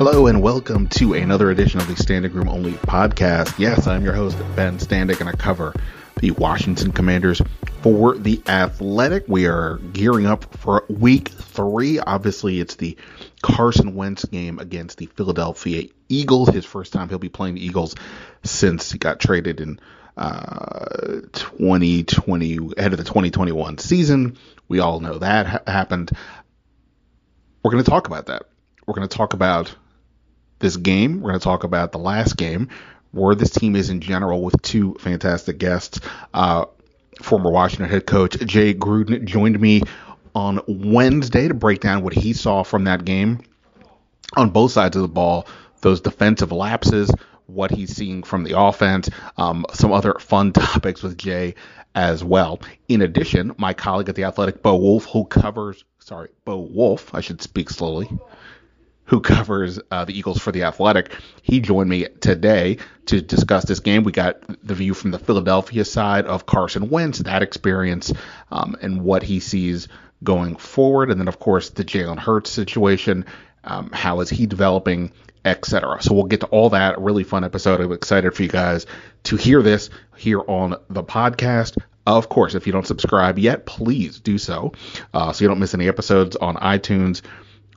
Hello and welcome to another edition of the Standing Room Only podcast. Yes, I'm your host, Ben Standig, and I cover the Washington Commanders for the Athletic. We are gearing up for week three. Obviously, it's the Carson Wentz game against the Philadelphia Eagles. His first time he'll be playing the Eagles since he got traded in uh, 2020, ahead of the 2021 season. We all know that ha- happened. We're going to talk about that. We're going to talk about this game. We're going to talk about the last game, where this team is in general, with two fantastic guests. Uh, former Washington head coach Jay Gruden joined me on Wednesday to break down what he saw from that game on both sides of the ball, those defensive lapses, what he's seeing from the offense, um, some other fun topics with Jay as well. In addition, my colleague at the Athletic, Bo Wulf, who covers, sorry, Bo Wulf, I should speak slowly, who covers uh, the Eagles for the Athletic, he joined me today to discuss this game. We got the view from the Philadelphia side of Carson Wentz, that experience, um, and what he sees going forward, and then of course the Jalen Hurts situation. Um, how is he developing, etc. So we'll get to all that. Really fun episode. I'm excited for you guys to hear this here on the podcast. Of course, if you don't subscribe yet, please do so, uh, so you don't miss any episodes on iTunes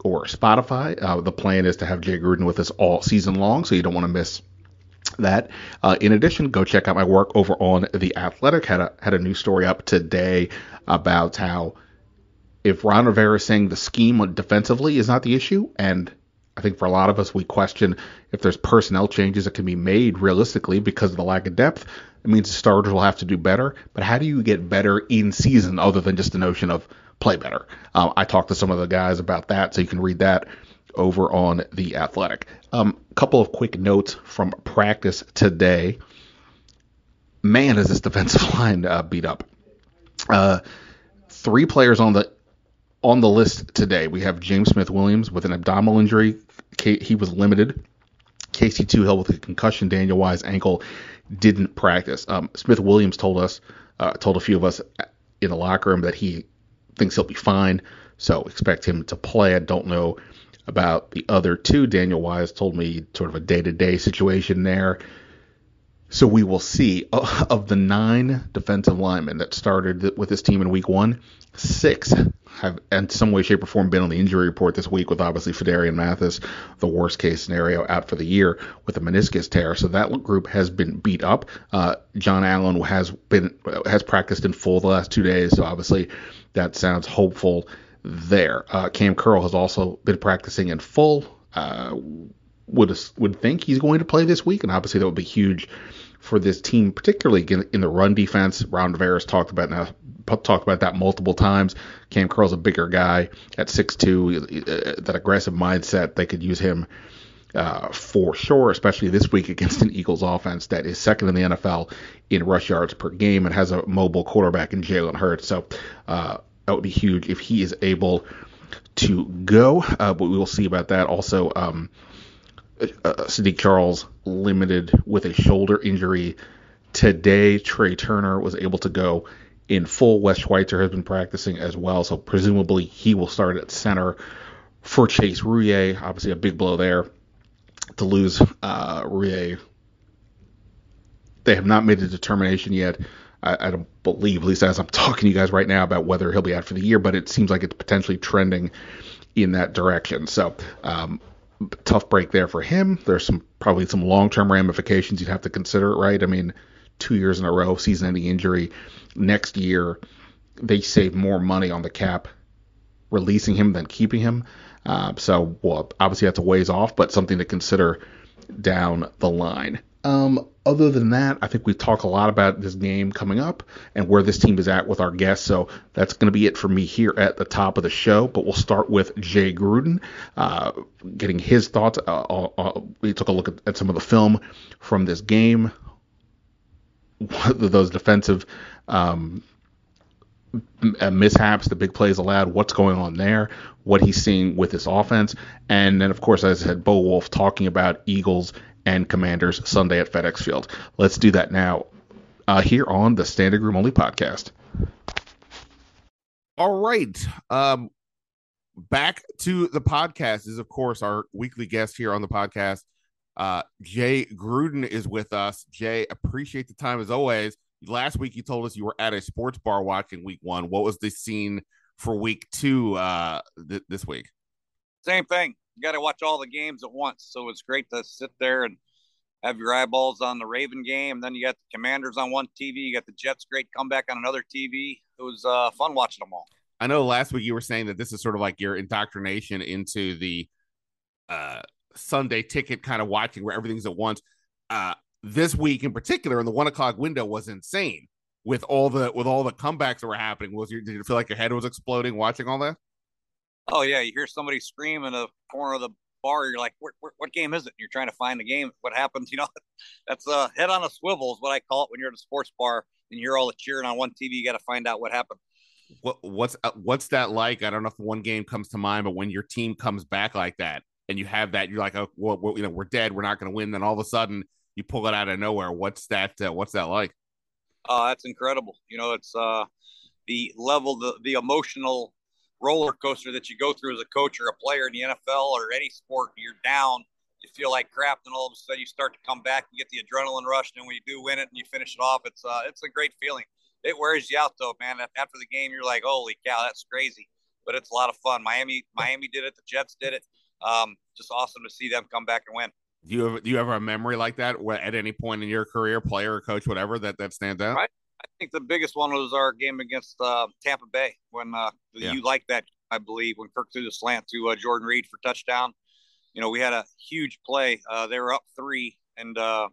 or Spotify. Uh, the plan is to have Jay Gruden with us all season long, so you don't want to miss that. Uh, in addition, go check out my work over on the Athletic. Had a had a new story up today about how if Ron Rivera is saying the scheme defensively is not the issue, and I think for a lot of us we question if there's personnel changes that can be made realistically because of the lack of depth. It means the starters will have to do better. But how do you get better in season other than just the notion of play better? Um, I talked to some of the guys about that, so you can read that over on the Athletic. A um, couple of quick notes from practice today. Man, is this defensive line uh, beat up? Uh, three players on the on the list today. We have James Smith Williams with an abdominal injury. He was limited. Casey Toohill with a concussion. Daniel Wise ankle didn't practice. Um, Smith Williams told us, uh, told a few of us in the locker room that he thinks he'll be fine. So expect him to play. I don't know about the other two. Daniel Wise told me sort of a day to day situation there. So we will see. Of the nine defensive linemen that started with this team in week one, six have in some way, shape, or form been on the injury report this week, with obviously Phidarian Mathis, the worst case scenario, out for the year with a meniscus tear. So that group has been beat up. Uh, John Allen has been has practiced in full the last two days, so obviously that sounds hopeful there. Uh, Cam Curl has also been practicing in full. Uh, would would think he's going to play this week, and obviously that would be huge for this team, particularly in, in the run defense. Ron Rivera's talked about now talked about that multiple times. Cam Curl's a bigger guy at 6'2", uh, that aggressive mindset. They could use him uh, for sure, especially this week against an Eagles offense that is second in the NFL in rush yards per game and has a mobile quarterback in Jalen Hurts. So uh, that would be huge if he is able to go. Uh, but we will see about that. Also, um, uh, Saahdiq Charles limited with a shoulder injury today. Trai Turner was able to go in full. Wes Schweitzer has been practicing as well, so presumably he will start at center for Chase Roullier. Obviously, a big blow there to lose uh, Roullier. They have not made a determination yet. I, I, don't believe, at least as I'm talking to you guys right now, about whether he'll be out for the year, but it seems like it's potentially trending in that direction. So, um, tough break there for him. There's some probably some long-term ramifications you'd have to consider, right? I mean, two years in a row, season-ending injury. Next year, they save more money on the cap releasing him than keeping him. Uh, so, well, obviously that's a ways off, but something to consider down the line. Um, other than that, I think we talk a lot about this game coming up and where this team is at with our guests. So that's going to be it for me here at the top of the show. But we'll start with Jay Gruden, uh, getting his thoughts. Uh, uh, uh we took a look at, at, some of the film from this game, those defensive um, mishaps, the big plays allowed, what's going on there, what he's seeing with his offense, and then of course, as I said, Bo Wulf talking about Eagles and Commanders Sunday at FedEx Field. Let's do that now uh, here on the Standing Room Only podcast. All right. Um, back to the podcast is, of course, our weekly guest here on the podcast. Uh, Jay Gruden is with us. Jay, appreciate the time as always. Last week, you told us you were at a sports bar watching week one. What was the scene for week two uh, th- this week? Same thing. You got to watch all the games at once. So it's great to sit there and have your eyeballs on the Raven game. Then you got the Commanders on one TV. You got the Jets' great comeback on another TV. It was uh, fun watching them all. I know last week you were saying that this is sort of like your indoctrination into the uh, Sunday ticket kind of watching where everything's at once. Uh, this week in particular, in the one o'clock window, was insane with all the with all the comebacks that were happening. Was your did you feel like your head was exploding watching all that? Oh yeah, you hear somebody scream in the corner of the bar. You're like, what, what, what game is it? And you're trying to find the game. What happens? You know, that's a uh, head on a swivel is what I call it when you're at a sports bar and you hear all the cheering on one TV. You got to find out what happened what what's uh, what's that like? I don't know if one game comes to mind, but when your team comes back like that and you have that, you're like, oh, well, you know, we're dead, we're not going to win. Then all of a sudden, you pull it out of nowhere. What's that? Uh, what's that like? Oh, that's incredible. You know, it's uh, the level, the the emotional roller coaster that you go through as a coach or a player in the NFL or any sport. You're down, you feel like crap, and all of a sudden you start to come back and get the adrenaline rush. And when you do win it and you finish it off, it's uh, it's a great feeling it wears you out though, man. After the game, you're like, holy cow, that's crazy. But it's a lot of fun. Miami, Miami did it. The Jets did it. Um, just awesome to see them come back and win. Do you have do you ever a memory like that where at any point in your career, player or coach, whatever, that that stands out? Right. I think the biggest one was our game against uh, Tampa Bay when uh, yeah. you like that, I believe, when Kirk threw the slant to uh, Jordan Reed for touchdown. You know, we had a huge play. Uh, they were up three, and uh,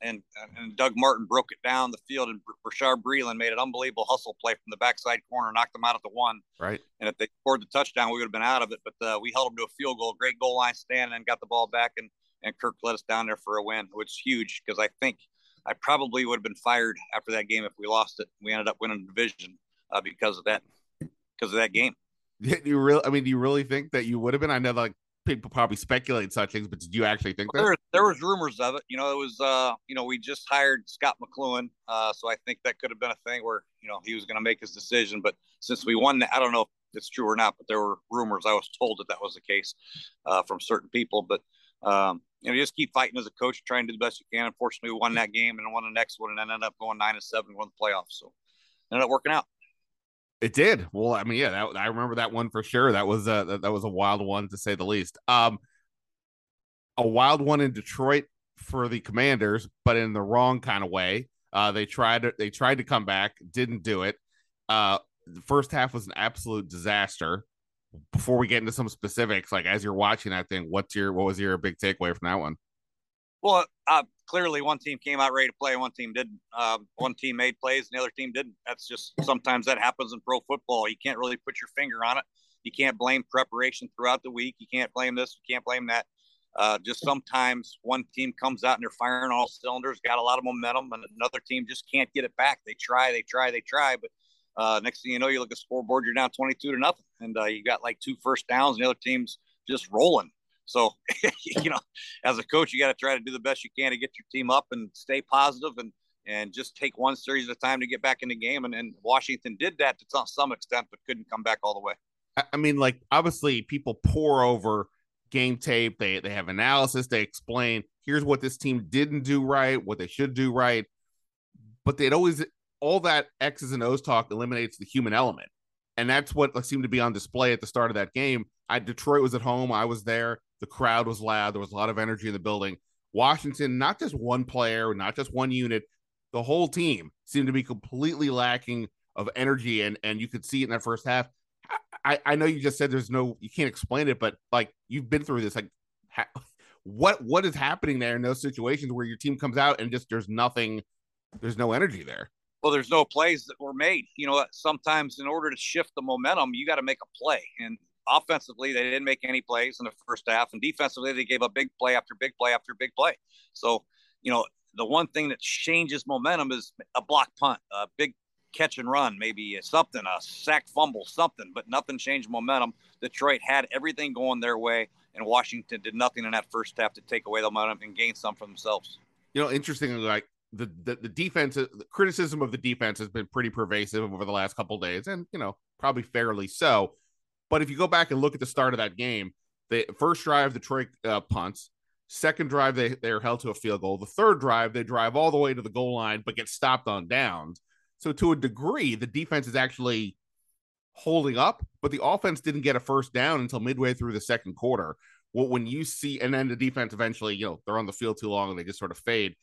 and and Doug Martin broke it down the field, and Bashaud Breeland made an unbelievable hustle play from the backside corner, knocked them out at the one. Right. And if they scored the touchdown, we would have been out of it. But uh, we held them to a field goal, great goal line stand, and got the ball back, and and Kirk let us down there for a win, which is huge because I think I probably would have been fired after that game if we lost it. We ended up winning the division uh, because of that because of that game. Do you really? I mean, do you really think that you would have been? I know, like people probably speculate such things, but did you actually think that? There, there was rumors of it. You know, it was uh, you know, we just hired Scot McCloughan, uh, so I think that could have been a thing where you know he was going to make his decision. But since we won, I don't know if it's true or not, but there were rumors. I was told that that was the case uh, from certain people. But um, you know, just keep fighting as a coach, trying to do the best you can. Unfortunately, we won that game and won the next one, and ended up going nine and seven, won the playoffs. So ended up working out. It did. Well, I mean, yeah, that, I remember that one for sure. That was a that, that was a wild one to say the least. Um, a wild one in Detroit for the Commanders, but in the wrong kind of way. Uh, they tried they tried to come back, didn't do it. Uh, the first half was an absolute disaster. Before we get into some specifics, like as you're watching that thing, what's your what was your big takeaway from that one? Well, uh, clearly one team came out ready to play, one team didn't. Uh, one team made plays, and the other team didn't. That's just sometimes that happens in pro football. You can't really put your finger on it. You can't blame preparation throughout the week. You can't blame this. You can't blame that. Uh, just sometimes one team comes out and they're firing all cylinders, got a lot of momentum, and another team just can't get it back. They try, they try, they try, but uh, next thing you know, you look at scoreboard, you're down 22 to nothing, and uh, you got like two first downs, and the other team's just rolling. So, you know, as a coach, you got to try to do the best you can to get your team up and stay positive and and just take one series at a time to get back in the game. And, and Washington did that to some extent, but couldn't come back all the way. I mean, like obviously, people pour over game tape. They they have analysis. They explain here's what this team didn't do right, what they should do right. But they'd always all that X's and O's talk eliminates the human element, and that's what seemed to be on display at the start of that game. I Detroit was at home. I was there. The crowd was loud. There was a lot of energy in the building. Washington, not just one player, not just one unit, the whole team seemed to be completely lacking of energy, and and you could see it in that first half. I, I know you just said there's no you can't explain it, but like you've been through this, like ha, what what is happening there in those situations where your team comes out and just there's nothing, there's no energy there. Well, there's no plays that were made. You know, sometimes in order to shift the momentum, you got to make a play, and offensively, they didn't make any plays in the first half, and defensively, they gave a big play after big play after big play. So, you know, the one thing that changes momentum is a block punt, a big catch and run, maybe something, a sack fumble, something, but nothing changed momentum. Detroit had everything going their way, and Washington did nothing in that first half to take away the momentum and gain some for themselves. You know, interestingly, like the the, the defense, the criticism of the defense has been pretty pervasive over the last couple days, and you know, probably fairly so But if you go back and look at the start of that game, the first drive, Detroit uh, punts. Second drive, they they're held to a field goal. The third drive, they drive all the way to the goal line, but get stopped on downs. So to a degree, the defense is actually holding up, but the offense didn't get a first down until midway through the second quarter. Well, when you see, and then the defense eventually, you know, they're on the field too long and they just sort of fade.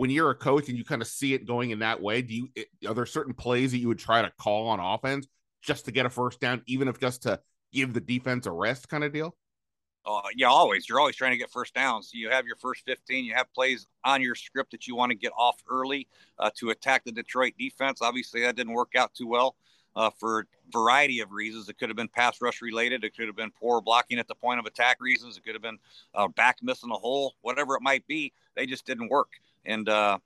When you're a coach and you kind of see it going in that way, do you are there certain plays that you would try to call on offense just to get a first down, even if just to give the defense a rest kind of deal? Uh, yeah, always. You're always trying to get first downs. You have your first 15. You have plays on your script that you want to get off early uh, to attack the Detroit defense. Obviously, that didn't work out too well uh, for a variety of reasons. It could have been pass rush related. It could have been poor blocking at the point of attack reasons. It could have been uh, back missing a hole, whatever it might be. They just didn't work. And, uh,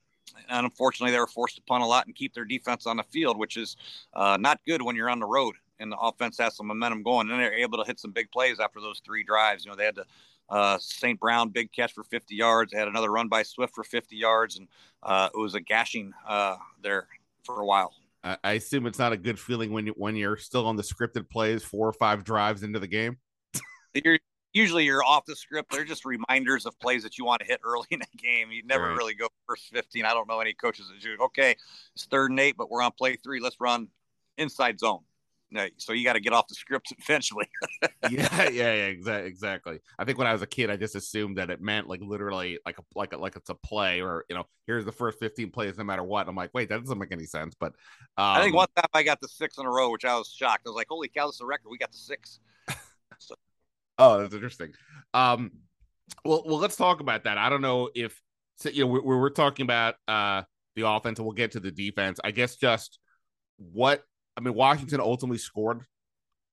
and unfortunately, they were forced to punt a lot and keep their defense on the field, which is uh, not good when you're on the road and the offense has some momentum going. And they're able to hit some big plays after those three drives. You know, they had to uh, St. Brown big catch for 50 yards. They had another run by Swift for 50 yards, and uh, it was a gashing uh, there for a while. I assume it's not a good feeling when you when you're still on the scripted plays, four or five drives into the game. you're usually you're off the script. They're just reminders of plays that you want to hit early in the game. You never right. really go first 15. I don't know any coaches that do. Okay, it's third and eight, but we're on play three. Let's run inside zone so you got to get off the script eventually. yeah, yeah, yeah, exactly, exactly. I think when I was a kid, I just assumed that it meant like literally like a like a, like it's a play or you know here's the first fifteen plays no matter what. I'm like, wait, that doesn't make any sense. But um, I think um, one time I got the six in a row, which I was shocked. I was like, holy cow, this is a record. We got the six. so. Oh, that's interesting. Um, well, well, let's talk about that. I don't know if you know we're, we're talking about uh the offense, we'll get to the defense. I guess just what I mean, Washington ultimately scored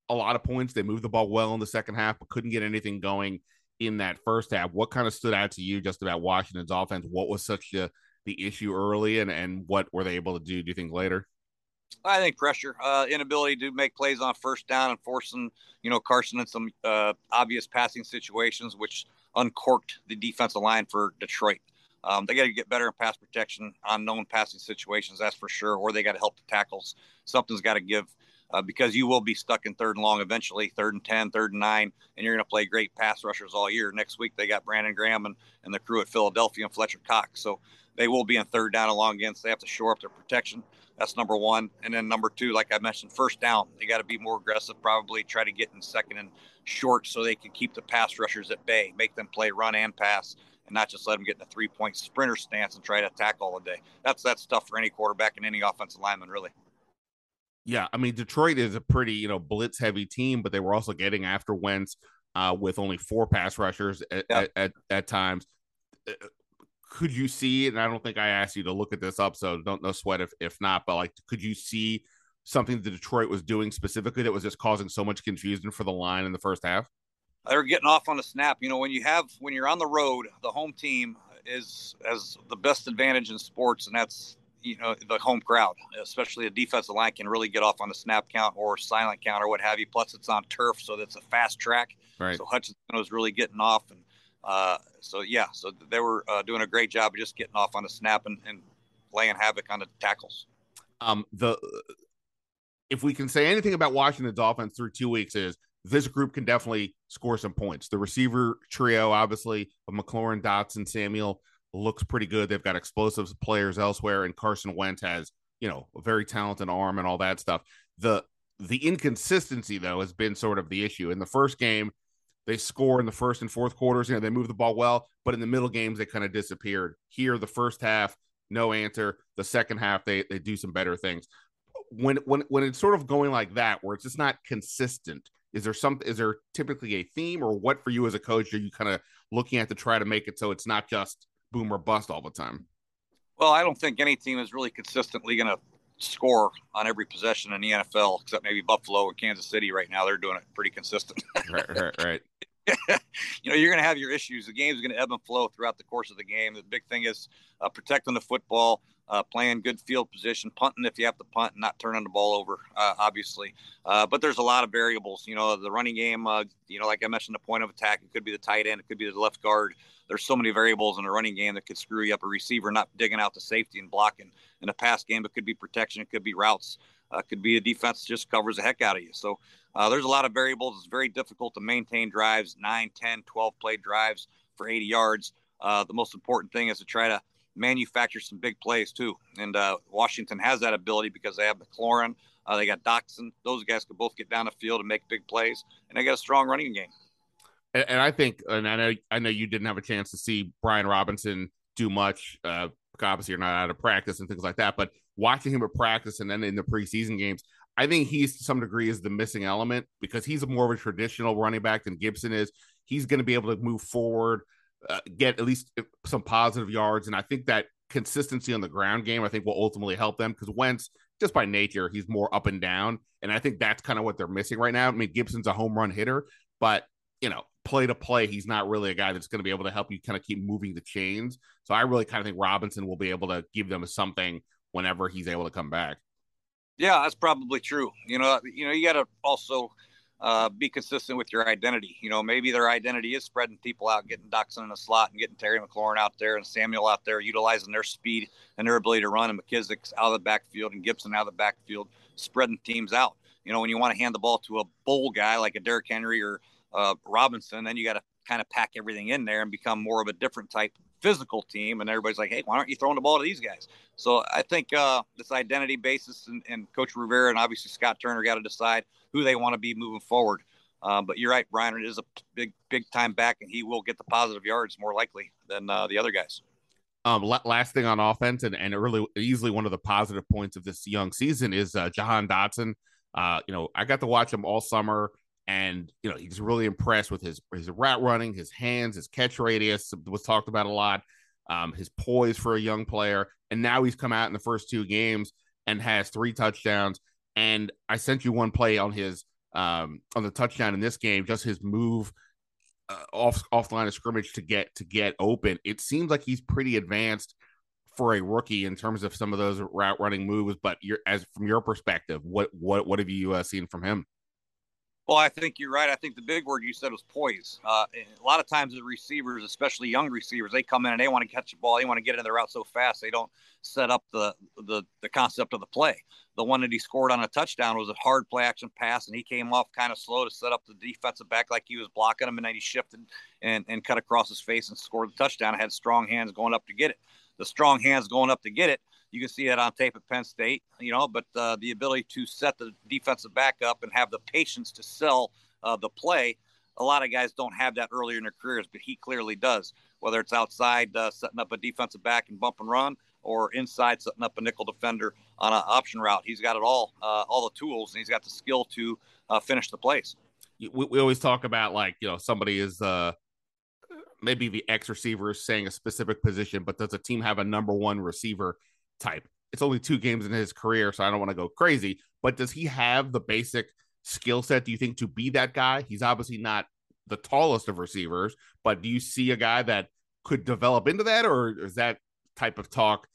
a lot of points. They moved the ball well in the second half, but couldn't get anything going in that first half. What kind of stood out to you just about Washington's offense? What was such a, the issue early, and and what were they able to do? Do you think later? I think pressure, uh, inability to make plays on first down, and forcing you know Carson in some uh, obvious passing situations, which uncorked the defensive line for Detroit. Um, they got to get better in pass protection on known passing situations, that's for sure, or they got to help the tackles. Something's got to give uh, because you will be stuck in third and long eventually, third and 10, third and nine, and you're going to play great pass rushers all year. Next week, they got Brandon Graham and, and the crew at Philadelphia and Fletcher Cox. So they will be in third down and long again. So they have to shore up their protection. That's number one. And then number two, like I mentioned, first down, they got to be more aggressive, probably try to get in second and short so they can keep the pass rushers at bay, make them play run and pass and not just let them get in a three point sprinter stance and try to attack all the day. That's that stuff for any quarterback and any offensive lineman, really. Yeah, I mean Detroit is a pretty you know blitz heavy team, but they were also getting after Wentz uh, with only four pass rushers at, yeah. at, at, at, times. Could you see? And I don't think I asked you to look at this up, so don't no sweat if if not. But like, could you see something that Detroit was doing specifically that was just causing so much confusion for the line in the first half? they're getting off on a snap. You know, when you have when you're on the road, the home team is has the best advantage in sports, and that's you know the home crowd, especially a defensive line can really get off on the snap count or silent count or what have you. Plus, it's on turf, so that's a fast track. Right. So Hutchinson was really getting off, and uh, so yeah, so they were uh, doing a great job of just getting off on a snap and, and laying havoc on the tackles. Um, the if we can say anything about Washington's offense through two weeks is this group can definitely score some points. The receiver trio, obviously, of McLaurin, Dotson, Samuel, looks pretty good. They've got explosive players elsewhere, and Carson Wentz has, you know, a very talented arm and all that stuff. The the inconsistency though has been sort of the issue. In the first game, they score in the first and fourth quarters. You know, they move the ball well, but in the middle games they kind of disappeared. Here, the first half, no answer. The second half, they they do some better things. When when when it's sort of going like that, where it's just not consistent, is there some is there typically a theme or what for you as a coach are you kind of looking at to try to make it so it's not just boom or bust all the time well i don't think any team is really consistently going to score on every possession in the nfl except maybe buffalo and kansas city right now they're doing it pretty consistent right right right you know, you're going to have your issues. The game's going to ebb and flow throughout the course of the game. The big thing is uh, protecting the football, uh, playing good field position, punting if you have to punt, and not turning the ball over, uh, obviously. Uh, but there's a lot of variables. You know, the running game, uh, you know, like I mentioned, the point of attack, it could be the tight end, it could be the left guard. There's so many variables in the running game that could screw you up. A receiver not digging out the safety and blocking. In a pass game, it could be protection, it could be routes. Uh, could be a defense just covers the heck out of you. So Uh, there's a lot of variables. It's very difficult to maintain drives, 9, 10, 12 play drives for 80 yards. Uh, the most important thing is to try to manufacture some big plays too. And uh, Washington has that ability because they have McLaurin, uh, they got Doctson. Those guys could both get down the field and make big plays, and they got a strong running game. And, and I think, and I know, I know you didn't have a chance to see Brian Robinson do much. Uh, obviously, you're not out of practice and things like that. But watching him at practice and then in the preseason games, I think he's to some degree is the missing element because he's more of a traditional running back than Gibson is. He's going to be able to move forward, uh, get at least some positive yards, and I think that consistency on the ground game I think will ultimately help them because Wentz, just by nature, he's more up and down, and I think that's kind of what they're missing right now. I mean, Gibson's a home run hitter, but you know, play to play, he's not really a guy that's going to be able to help you kind of keep moving the chains. So I really kind of think Robinson will be able to give them something whenever he's able to come back. Yeah, that's probably true. You know, you know, you got to also uh, be consistent with your identity. You know, maybe their identity is spreading people out, getting Doctson in the slot, and getting Terry McLaurin out there and Samuel out there, utilizing their speed and their ability to run, and McKissic's out of the backfield and Gibson out of the backfield, spreading teams out. You know, when you want to hand the ball to a bull guy like a Derrick Henry or uh, Robinson, then you got to kind of pack everything in there and become more of a different type physical team. And everybody's like, hey, why aren't you throwing the ball to these guys? So I think uh, this identity basis and, and, Coach Rivera and obviously Scott Turner got to decide who they want to be moving forward. Uh, but you're right, Brian is a big, big time back, and he will get the positive yards more likely than uh, the other guys. Um, last thing on offense, and, and really easily one of the positive points of this young season is uh, Jahan Dotson. Uh, you know, I got to watch him all summer and you know he's really impressed with his his route running, his hands, his catch radius was talked about a lot, um, his poise for a young player, and now he's come out in the first two games and has three touchdowns. And I sent you one play on his um, on the touchdown in this game, just his move uh, off off the line of scrimmage to get to get open. It seems like he's pretty advanced for a rookie in terms of some of those route running moves. But as from your perspective, what what what have you uh, seen from him? Well, I think you're right. I think the big word you said was poise. Uh, a lot of times, the receivers, especially young receivers, they come in and they want to catch the ball. They want to get in the route so fast they don't set up the, the the concept of the play. The one that he scored on a touchdown was a hard play action pass, and he came off kind of slow to set up the defensive back like he was blocking him, and then he shifted and, and cut across his face and scored the touchdown. I had strong hands going up to get it. The strong hands going up to get it you can see that on tape at Penn State, you know, but uh, the ability to set the defensive back up and have the patience to sell uh, the play, a lot of guys don't have that earlier in their careers, but he clearly does. Whether it's outside uh, setting up a defensive back and bump and run, or inside setting up a nickel defender on an option route, he's got it all, uh, all the tools, and he's got the skill to uh, finish the plays. We, we always talk about like you know somebody is uh maybe the X receiver is saying a specific position, but does a team have a number one receiver type. It's only two games in his career, so I don't want to go crazy. But does he have the basic skill set, do you think, to be that guy? He's obviously not the tallest of receivers, but do you see a guy that could develop into that, or is that type of talk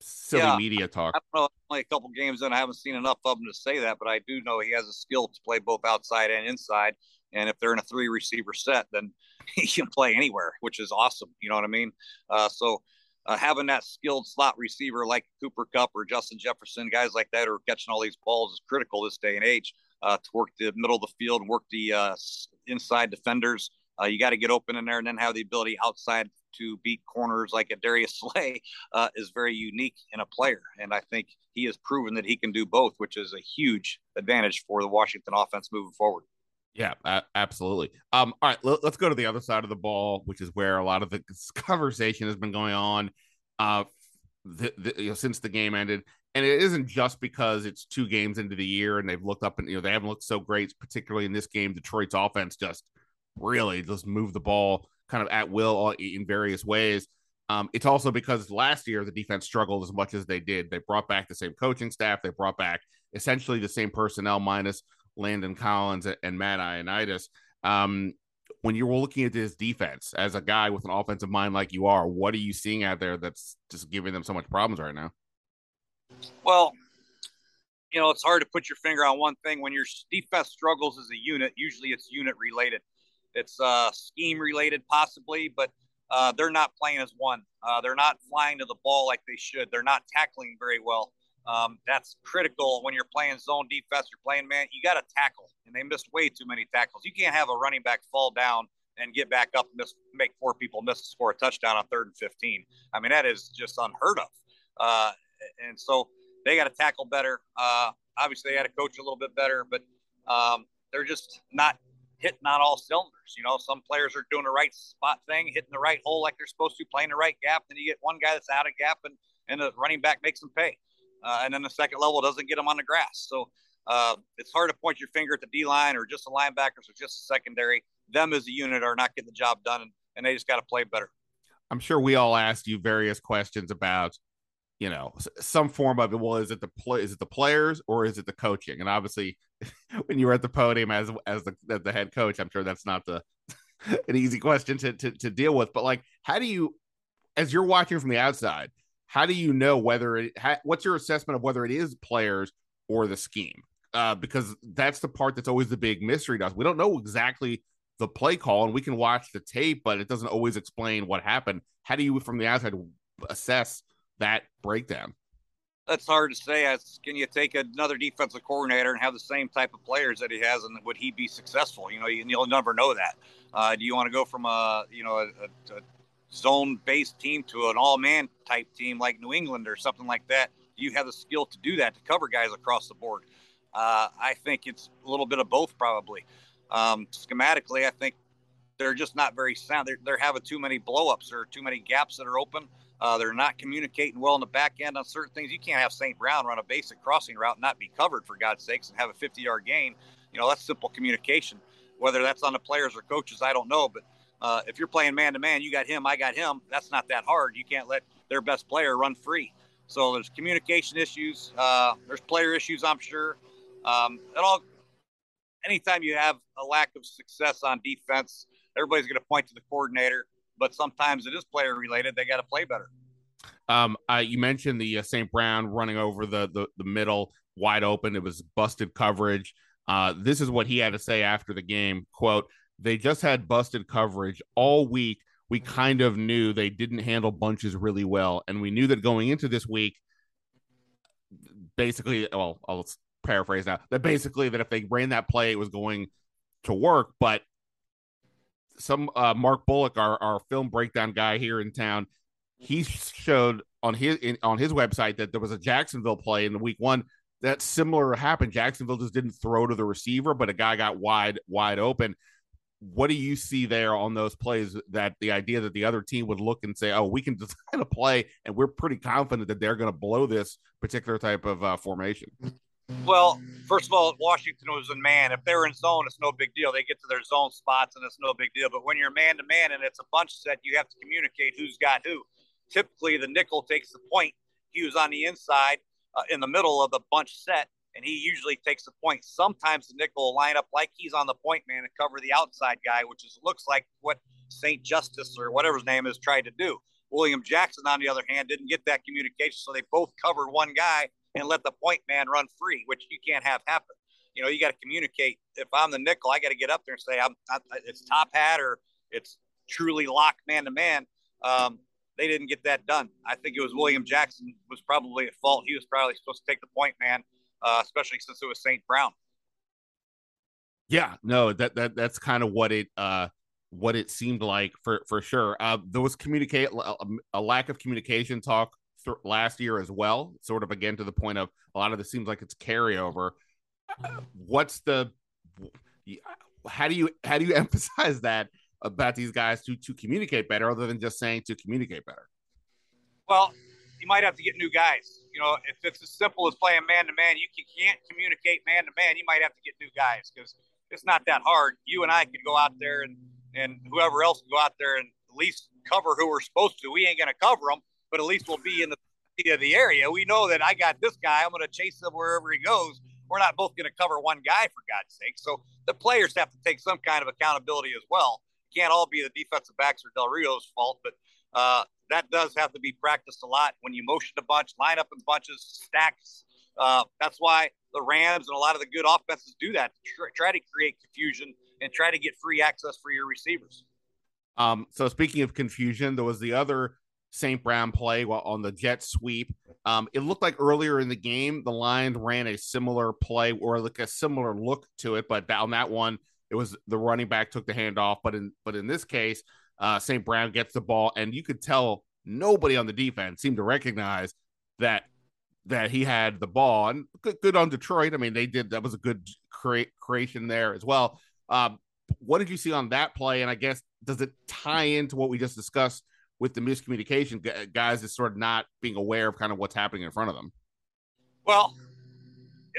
silly yeah, media talk? I don't know. Only a couple games and I haven't seen enough of him to say that, but I do know he has a skill to play both outside and inside. And if they're in a three receiver set, then he can play anywhere, which is awesome. You know what I mean? Uh, so uh, having that skilled slot receiver like Cooper Kupp or Justin Jefferson, guys like that, who are catching all these balls is critical this day and age uh, to work the middle of the field work the uh, inside defenders. Uh, you got to get open in there and then have the ability outside to beat corners like a Darius Slay uh, is very unique in a player. And I think he has proven that he can do both, which is a huge advantage for the Washington offense moving forward. Yeah, absolutely. Um, all right, let, us go to the other side of the ball, which is where a lot of the conversation has been going on uh, the, the, you know, since the game ended. And it isn't just because it's two games into the year and they've looked up and you know they haven't looked so great, particularly in this game. Detroit's offense just really just moved the ball kind of at will in various ways. Um, it's also because last year the defense struggled as much as they did. They brought back the same coaching staff. They brought back essentially the same personnel minus Landon Collins and Matt Ioannidis. Um, when you're looking at this defense as a guy with an offensive mind like you are, what are you seeing out there that's just giving them so much problems right now? Well, you know, it's hard to put your finger on one thing. When your defense struggles as a unit, usually it's unit related. It's uh, scheme related, possibly, but uh, they're not playing as one. Uh, they're not flying to the ball like they should. They're not tackling very well. Um, that's critical when you're playing zone defense. You're playing man. You got to tackle, and they missed way too many tackles. You can't have a running back fall down and get back up and miss, make four people miss score a touchdown on third and 15. I mean, that is just unheard of. Uh, and so they got to tackle better. Uh, obviously, they got to coach a little bit better, but um, they're just not hitting on all cylinders. You know, some players are doing the right spot thing, hitting the right hole like they're supposed to, playing the right gap. Then you get one guy that's out of gap, and and the running back makes them pay. Uh, and then the second level doesn't get them on the grass. So uh, it's hard to point your finger at the D line or just the linebackers or just the secondary. Them as a unit are not getting the job done, and, and they just got to play better. I'm sure we all asked you various questions about, you know, some form of it. Well, is it the play? Is it the players or is it the coaching? And obviously, when you were at the podium as as the as the head coach, I'm sure that's not the an easy question to, to to deal with. But like, how do you, as you're watching from the outside, how do you know whether it? How, what's your assessment of whether it is players or the scheme? Uh, because that's the part that's always the big mystery to us. We don't know exactly the play call and we can watch the tape, but it doesn't always explain what happened. How do you, from the outside, assess that breakdown? That's hard to say. Can you take another defensive coordinator and have the same type of players that he has, and would he be successful? You know, you'll never know that. Uh, do you want to go from a you know a, a zone-based team to an all-man type team like New England or something like that? You have the skill to do that to cover guys across the board? Uh, I think it's a little bit of both, probably. Um, schematically, I think they're just not very sound. They're, they're having too many blowups or too many gaps that are open. Uh, they're not communicating well in the back end on certain things. You can't have St. Brown run a basic crossing route and not be covered for God's sakes and have a 50 yard gain. You know, that's simple communication. Whether that's on the players or coaches, I don't know. But uh, if you're playing man to man, you got him, I got him. That's not that hard. You can't let their best player run free. So there's communication issues. Uh, there's player issues, I'm sure. Um, it all anytime you have a lack of success on defense, everybody's going to point to the coordinator. But sometimes it is player related. They got to play better. Um, uh, you mentioned the uh, St. Brown running over the, the the middle wide open. It was busted coverage. Uh, this is what he had to say after the game. Quote: They just had busted coverage all week. We kind of knew they didn't handle bunches really well, and we knew that going into this week. Basically, well, I'll paraphrase now that basically that if they ran that play, it was going to work. But some uh, Mark Bullock, our, our film breakdown guy here in town, he showed on his in, on his website that there was a Jacksonville play in the week one that similar happened. Jacksonville just didn't throw to the receiver, but a guy got wide wide open. What do you see there on those plays? That the idea that the other team would look and say, "Oh, we can design a play, and we're pretty confident that they're going to blow this particular type of uh, formation." Well, first of all, Washington was in man. If they're in zone, it's no big deal. They get to their zone spots and it's no big deal. But when you're man to man and it's a bunch set, you have to communicate who's got who. Typically, the nickel takes the point. He was on the inside uh, in the middle of the bunch set, and he usually takes the point. Sometimes the nickel will line up like he's on the point man and cover the outside guy, which is looks like what St. Justice or whatever his name is tried to do. William Jackson, on the other hand, didn't get that communication, so they both covered one guy and let the point man run free, which you can't have happen. You know, you got to communicate. If I'm the nickel, I got to get up there and say, I'm, I'm it's top hat or it's truly locked man to man. Um, they didn't get that done. I think it was William Jackson was probably at fault. He was probably supposed to take the point man, uh, especially since it was St. Brown. Yeah, no, that that that's kind of what it uh what it seemed like for for sure. Uh, there was communicate a lack of communication talk th- last year as well. Sort of again to the point of a lot of this seems like it's carryover. What's the how do you how do you emphasize that about these guys to to communicate better, other than just saying to communicate better? Well, you might have to get new guys. You know, if it's as simple as playing man to man, you can't communicate man to man. You might have to get new guys because it's not that hard. You and I could go out there and and whoever else can go out there and at least cover who we're supposed to. We ain't going to cover them, but at least we'll be in the of the area. We know that I got this guy. I'm going to chase him wherever he goes. We're not both going to cover one guy for God's sake. So the players have to take some kind of accountability as well. It can't all be the defensive backs or Del Rio's fault, but uh, that does have to be practiced a lot. When you motion a bunch, line up in bunches, stacks. Uh, that's why the Rams and a lot of the good offenses do that. Try, to create confusion and try to get free access for your receivers. Um, so speaking of confusion, there was the other St. Brown play on the jet sweep. Um, it looked like earlier in the game, the Lions ran a similar play or like a similar look to it, but on that one, it was the running back took the handoff. But in but in this case, uh, St. Brown gets the ball, and you could tell nobody on the defense seemed to recognize that that he had the ball. And good, good on Detroit. I mean, they did that was a good cre- creation there as well. Um, what did you see on that play? And I guess does it tie into what we just discussed with the miscommunication? Guys is sort of not being aware of kind of what's happening in front of them. Well,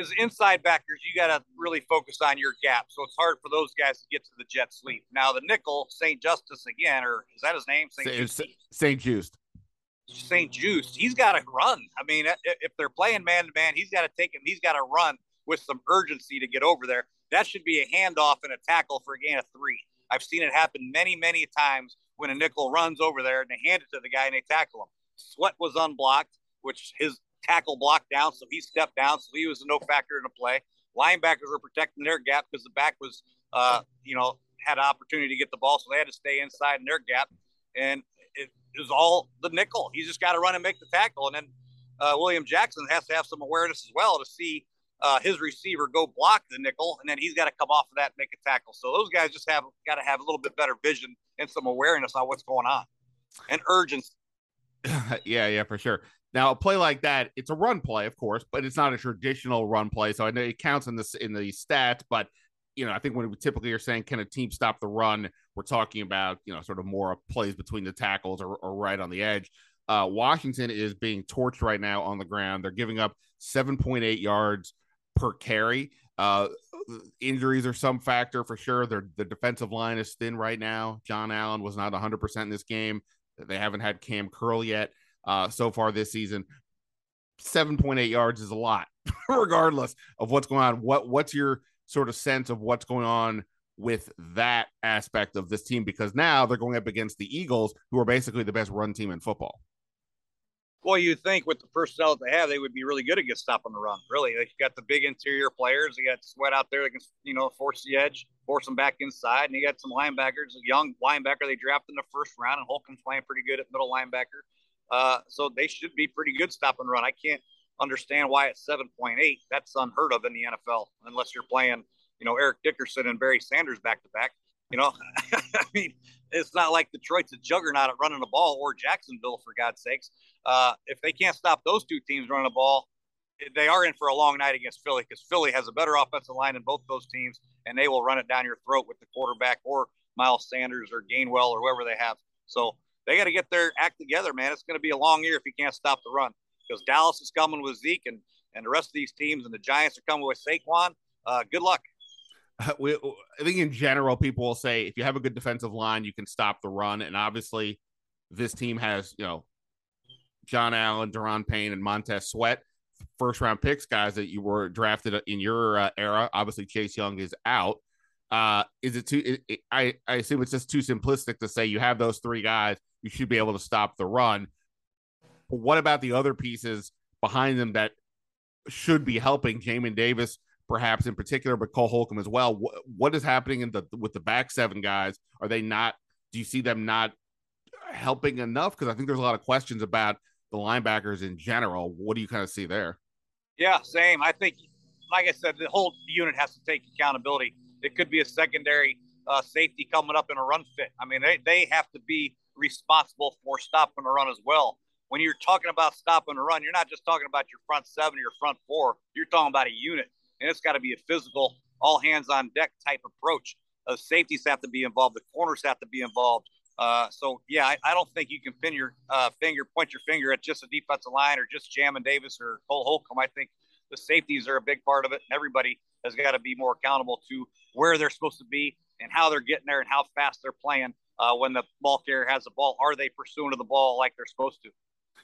as inside backers, you got to really focus on your gap. So it's hard for those guys to get to the jet sweep. Now the nickel, St. Justice again, or is that his name? St-Juste. St. Just. He's got to run. I mean, if they're playing man to man, he's got to take him. He's got to run with some urgency to get over there. That should be a handoff and a tackle for a gain of three. I've seen it happen many, many times when a nickel runs over there and they hand it to the guy and they tackle him. Sweat was unblocked, which his tackle blocked down, so he stepped down, so he was a no factor in the play. Linebackers were protecting their gap because the back was, uh, you know, had an opportunity to get the ball, so they had to stay inside in their gap. And it, it was all the nickel. He's just got to run and make the tackle. And then uh, William Jackson has to have some awareness as well to see uh, his receiver go block the nickel, and then he's got to come off of that and make a tackle. So those guys just have got to have a little bit better vision and some awareness on what's going on and urgency. yeah, yeah, for sure. Now, a play like that, it's a run play, of course, but it's not a traditional run play. So I know it counts in this in the stats, but you know, I think when we typically are saying can a team stop the run, we're talking about you know sort of more plays between the tackles or, or right on the edge. Uh, Washington is being torched right now on the ground. They're giving up 7.8 yards per carry. Uh, injuries are some factor for sure. Their the defensive line is thin right now. John Allen was not 100% in this game. They haven't had Cam Curl yet uh, so far this season. 7.8 yards is a lot, regardless of what's going on. What what's your sort of sense of what's going on with that aspect of this team? Because now they're going up against the Eagles, who are basically the best run team in football. Well, you think with the personnel that they have, they would be really good against stopping the run. Really, they got the big interior players. They got Sweat out there that can, you know, force the edge, force them back inside, and you got some linebackers. A young linebacker they drafted in the first round, and Holcomb's playing pretty good at middle linebacker. Uh, so they should be pretty good stop and run. I can't understand why it's 7.8. That's unheard of in the NFL, unless you're playing, you know, Eric Dickerson and Barry Sanders back to back. You know, I mean, it's not like Detroit's a juggernaut at running the ball or Jacksonville, for God's sakes. Uh, if they can't stop those two teams running the ball, they are in for a long night against Philly because Philly has a better offensive line than both those teams, and they will run it down your throat with the quarterback or Miles Sanders or Gainwell or whoever they have. So they got to get their act together, man. It's going to be a long year if you can't stop the run because Dallas is coming with Zeke and, and the rest of these teams, and the Giants are coming with Saquon. Uh, good luck. We, I think in general, people will say if you have a good defensive line, you can stop the run. And obviously, this team has, you know, John Allen, Daron Payne, and Montez Sweat, first round picks, guys that you were drafted in your uh, era. Obviously, Chase Young is out. Uh, is it too? It, it, I I assume it's just too simplistic to say you have those three guys, you should be able to stop the run. But what about the other pieces behind them that should be helping Jamin Davis, perhaps in particular, but Cole Holcomb as well? What, what is happening in the with the back seven guys? Are they not? Do you see them not helping enough? Because I think there's a lot of questions about the linebackers in general. What do you kind of see there? Yeah, same. I think, like I said, the whole unit has to take accountability it could be a secondary uh, safety coming up in a run fit. I mean, they, they have to be responsible for stopping a run as well. When you're talking about stopping a run, you're not just talking about your front seven or your front four. You're talking about a unit, and it's got to be a physical, all hands on deck type approach. Uh, safeties have to be involved. The corners have to be involved. Uh, so yeah, I, I, don't think you can pin your uh, finger, point your finger at just a defensive line or just Jamin Davis or Cole Holcomb. I think the safeties are a big part of it, and everybody has got to be more accountable to where they're supposed to be and how they're getting there and how fast they're playing uh, when the ball carrier has the ball. Are they pursuing the ball like they're supposed to?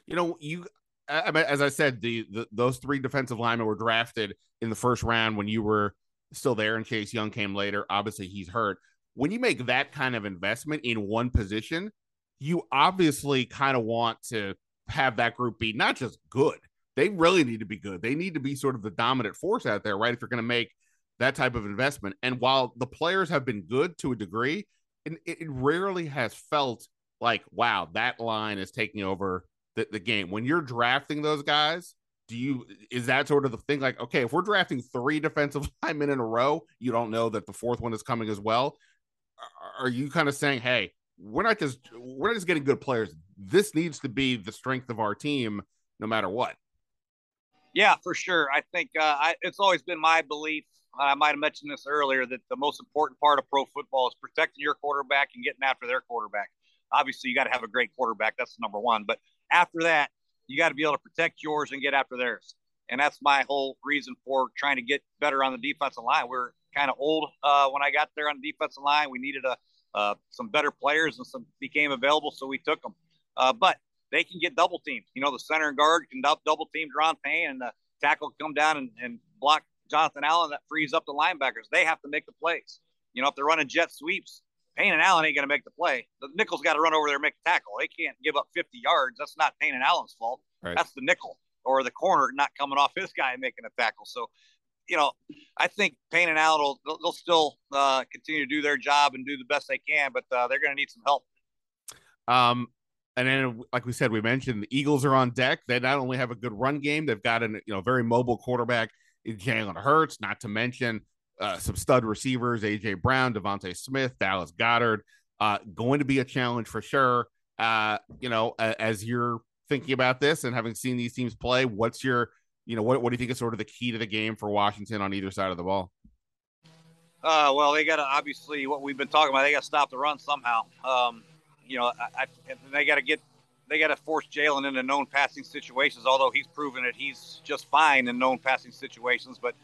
You know, you I mean, as I said, the, the those three defensive linemen were drafted in the first round when you were still there, and Chase Young came later. Obviously, he's hurt. When you make that kind of investment in one position, you obviously kind of want to have that group be not just good, they really need to be good. They need to be sort of the dominant force out there, right? If you're going to make that type of investment. And while the players have been good to a degree, it, it rarely has felt like, wow, that line is taking over the, the game. When you're drafting those guys, do you is that sort of the thing? Like okay if we're drafting three defensive linemen in a row you don't know that the fourth one is coming as well. Are you kind of saying hey we're not just we're not just getting good players. This needs to be the strength of our team no matter what. Yeah for sure. I think uh, I, it's always been my belief i might have mentioned this earlier that the most important part of pro football is protecting your quarterback and getting after their quarterback obviously you got to have a great quarterback that's number one but after that you got to be able to protect yours and get after theirs. And that's my whole reason for trying to get better on the defensive line. We are kind of old uh, when I got there on the defensive line. We needed a uh, some better players and some became available, so we took them. Uh, but they can get double teamed. You know, the center and guard can double team Daron Payne, and the tackle come down and, and block Jonathan Allen. That frees up the linebackers. They have to make the plays. You know, if they're running jet sweeps, Payne and Allen ain't going to make the play. The nickel's got to run over there and make the tackle. They can't give up 50 yards. That's not Payne and Allen's fault. Right. That's the nickel or the corner not coming off his guy and making a tackle. So, you know, I think Payne and Allen will they'll, they'll still uh, continue to do their job and do the best they can, but uh, they're going to need some help. Um, and then, like we said, we mentioned the Eagles are on deck. They not only have a good run game, they've got an you know very mobile quarterback Jalen Hurts. Not to mention uh, some stud receivers, AJ Brown, DeVonta Smith, Dallas Goedert. Uh, going to be a challenge for sure. Uh, you know, as you're thinking about this and having seen these teams play, what's your, you know, what, what do you think is sort of the key to the game for Washington on either side of the ball? Uh, well, they got to obviously what we've been talking about. They got to stop the run somehow. Um, you know, I, I, they got to get, they got to force Jalen into known passing situations. Although he's proven that he's just fine in known passing situations, but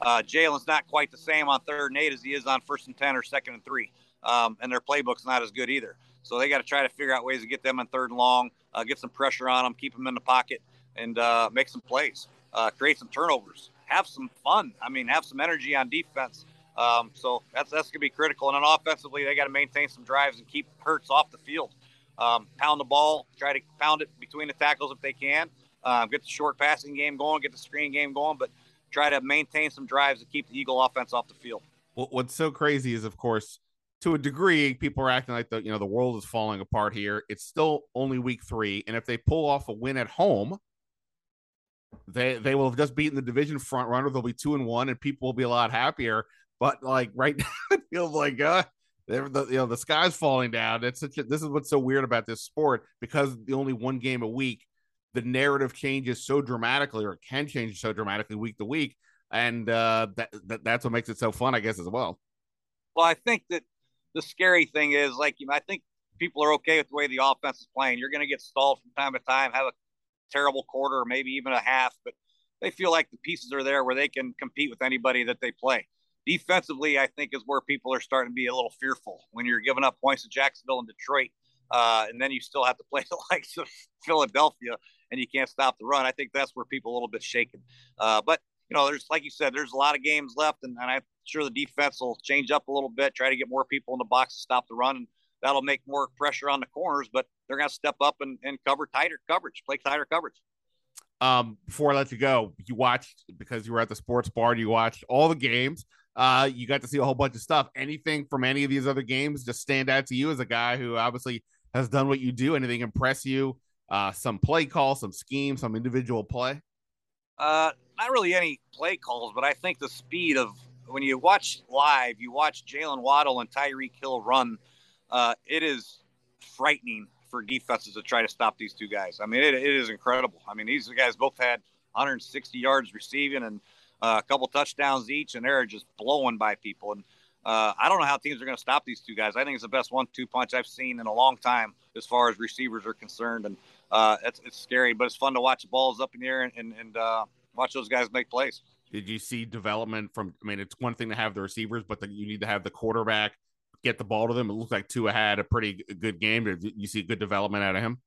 uh, Jalen's not quite the same on third and eight as he is on first and 10 or second and three. Um, and their playbook's not as good either. So they got to try to figure out ways to get them on third and long, uh, get some pressure on them, keep them in the pocket, and uh, make some plays, uh, create some turnovers, have some fun. I mean, have some energy on defense. Um, so that's that's gonna be critical. And then offensively, they got to maintain some drives and keep Hurts off the field. Um, pound the ball, try to pound it between the tackles if they can. Uh, get the short passing game going, get the screen game going, but try to maintain some drives to keep the Eagle offense off the field. What's so crazy is, of course, to a degree, people are acting like the you know the world is falling apart here. It's still only week three, and if they pull off a win at home, they they will have just beaten the division front runner. They'll be two and one, and people will be a lot happier. But like right now, it feels like uh, the you know the sky's falling down. It's such a, this is what's so weird about this sport. Because the only one game a week the narrative changes so dramatically or it can change so dramatically week to week. And uh, that, that that's what makes it so fun i guess as well. Well i think that the scary thing is like you know, i think people are okay with the way the offense is playing. You're going to get stalled from time to time have a terrible quarter or maybe even a half but they feel like the pieces are there where they can compete with anybody that they play defensively i think is where people are starting to be a little fearful when you're giving up points to jacksonville and detroit uh, and then you still have to play the likes of Philadelphia and you can't stop the run. I think that's where people a little bit shaken. Uh, but you know, there's like you said, there's a lot of games left, and, and, I'm sure the defense will change up a little bit, try to get more people in the box to stop the run, and that'll make more pressure on the corners. But they're going to step up and, and cover tighter coverage, play tighter coverage. Um, before I let you go, you watched because you were at the sports bar. You watched all the games. Uh, you got to see a whole bunch of stuff. Anything from any of these other games just stand out to you as a guy who obviously has done what you do? Anything impress you? uh, some play call, some scheme, some individual play? Uh, not really any play calls, but I think the speed of when you watch live, you watch Jaylen Waddle and Tyreek Hill run. Uh, it is frightening for defenses to try to stop these two guys. I mean, it, it is incredible. I mean, these guys both had 160 yards receiving and uh, a couple touchdowns each, and they're just blowing by people. And uh, I don't know how teams are going to stop these two guys. I think it's the best one-two punch I've seen in a long time as far as receivers are concerned. And uh, it's, it's scary, but it's fun to watch balls up in the air and, and, and uh, watch those guys make plays. Did you see development from? I mean, it's one thing to have the receivers, but the, you need to have the quarterback get the ball to them. It looks like Tua had a pretty good game. Did you see good development out of him?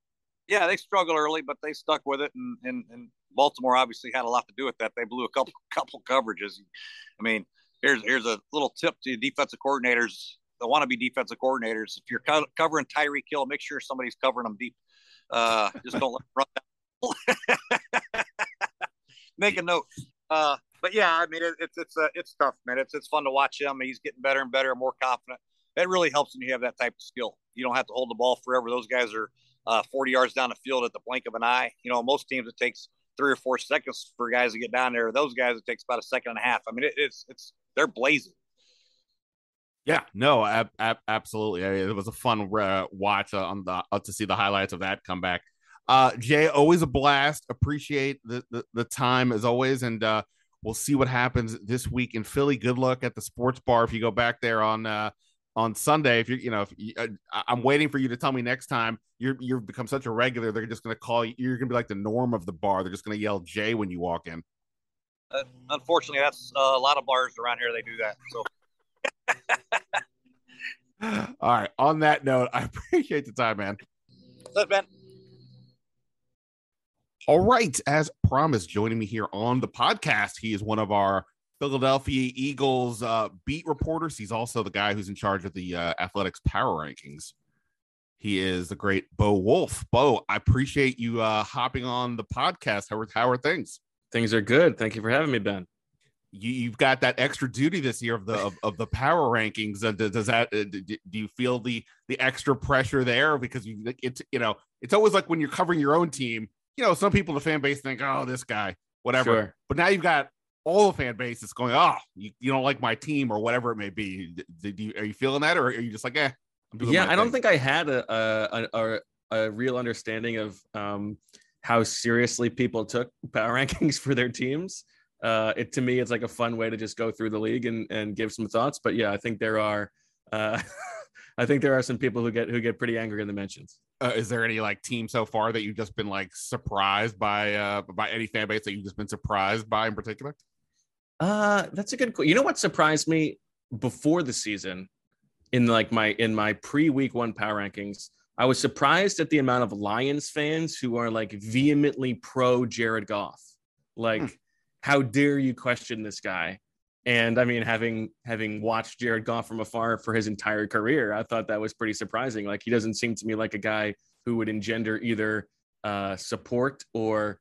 Yeah, they struggled early, but they stuck with it, and, and, and Baltimore obviously had a lot to do with that. They blew a couple couple coverages. I mean, here's here's a little tip to defensive coordinators the want to be defensive coordinators. If you're co- covering Tyreek Hill, make sure somebody's covering them deep. Uh, just don't let run. Make a note. Uh, but yeah, I mean, it, it's it's uh, it's tough, man. It's it's fun to watch him. He's getting better and better, more confident. that really helps when you have that type of skill. You don't have to hold the ball forever. Those guys are uh, 40 yards down the field at the blink of an eye. You know, most teams it takes three or four seconds for guys to get down there. Those guys it takes about a second and a half. I mean, it, it's it's they're blazing. Yeah, no, ab- ab- absolutely. I mean, it was a fun uh, watch uh, on the uh, to see the highlights of that comeback. Uh, Jay, always a blast. Appreciate the, the, the time as always, and uh, we'll see what happens this week in Philly. Good luck at the sports bar if you go back there on uh, on Sunday. If you you know, if you, uh, I'm waiting for you to tell me next time. You're you've become such a regular. They're just going to call you. You're going to be like the norm of the bar. They're just going to yell Jay when you walk in. Uh, unfortunately, that's uh, a lot of bars around here. They do that. So. All right. On that note, I appreciate the time, man. Thanks, Ben. All right. As promised, joining me here on the podcast, he is one of our Philadelphia Eagles uh, beat reporters. He's also the guy who's in charge of the uh, athletics power rankings. He is the great Bo Wulf. Bo, I appreciate you uh, hopping on the podcast. How are, how are things? Things are good. Thank you for having me, Ben you, have got that extra duty this year of the of, of the power rankings. Uh, does that uh, do you feel the the extra pressure there because you it's you know it's always like when you're covering your own team. You know, some people in the fan base think, oh, this guy, whatever. Sure. But now you've got all the fan base that's going, oh, you, you don't like my team or whatever it may be. You are you feeling that or are you just like, eh? Yeah, I don't think I had a a, a, a real understanding of um, how seriously people took power rankings for their teams uh, it to me it's like a fun way to just go through the league and and give some thoughts. But yeah, I think there are uh, I think there are some people who get who get pretty angry in the mentions. Uh, is there any like team so far that you've just been like surprised by uh by any fan base that you've just been surprised by in particular? Uh that's a good you know what surprised me before the season in like my in my pre-week one power rankings. I was surprised at the amount of Lions fans who are like vehemently pro Jared Goff. Like hmm how dare you question this guy? And I mean, having having watched Jared Goff from afar for his entire career, I thought that was pretty surprising. Like he doesn't seem to me like a guy who would engender either uh, support or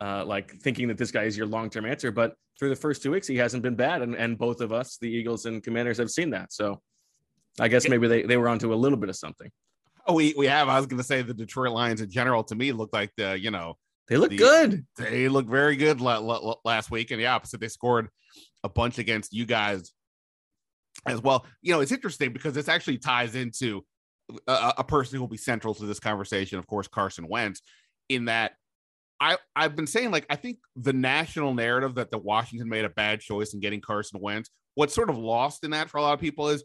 uh, like thinking that this guy is your long term answer. But through the first two weeks, he hasn't been bad, and, and both of us, the Eagles and Commanders, have seen that. So I guess maybe they, they were onto a little bit of something. Oh, we we have. I was going to say the Detroit Lions in general to me looked like the you know they look the, good. They look very good last week, and the opposite, they scored a bunch against you guys as well. You know, it's interesting because this actually ties into a, a person who will be central to this conversation, of course, Carson Wentz, in that I I've been saying like I think the national narrative that the Washington made a bad choice in getting Carson Wentz. What's sort of lost in that for a lot of people is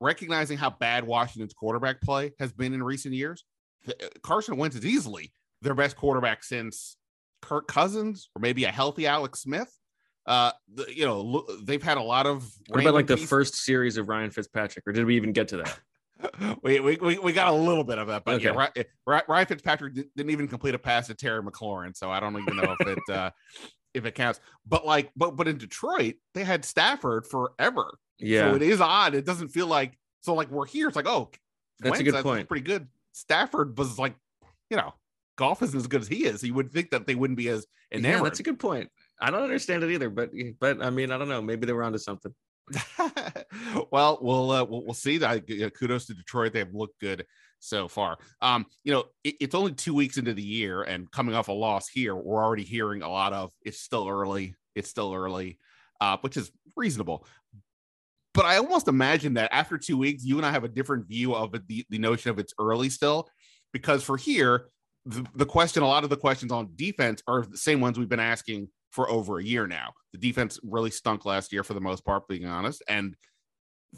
recognizing how bad Washington's quarterback play has been in recent years. Carson Wentz is easily their best quarterback since Kirk Cousins or maybe a healthy Alex Smith. Uh, the, you know, they've had a lot of. What about like the first series of Ryan Fitzpatrick, or did we even get to that? we, we, we got a little bit of that, but okay. yeah, Ryan, Ryan Fitzpatrick didn't even complete a pass to Terry McLaurin, so I don't even know if it uh, if it counts. But like, but but in Detroit, they had Stafford forever. Yeah, so it is odd. It doesn't feel like so. Like we're here, it's like oh, that's Wentz, a good point. Pretty good. Stafford was like, you know, Goff isn't as good as he is. You would think that they wouldn't be as enamored. Yeah, that's a good point. I don't understand it either, but but I mean, I don't know. Maybe they were onto something. well, we'll, uh, we'll see. Kudos to Detroit; they've looked good so far. Um, you know, it, it's only two weeks into the year, and coming off a loss here, we're already hearing a lot of "it's still early, it's still early," uh, which is reasonable. But I almost imagine that after two weeks, you and I have a different view of the, the notion of it's early still, because for here, the, the question, a lot of the questions on defense are the same ones we've been asking for over a year now. The defense really stunk last year for the most part, being honest, and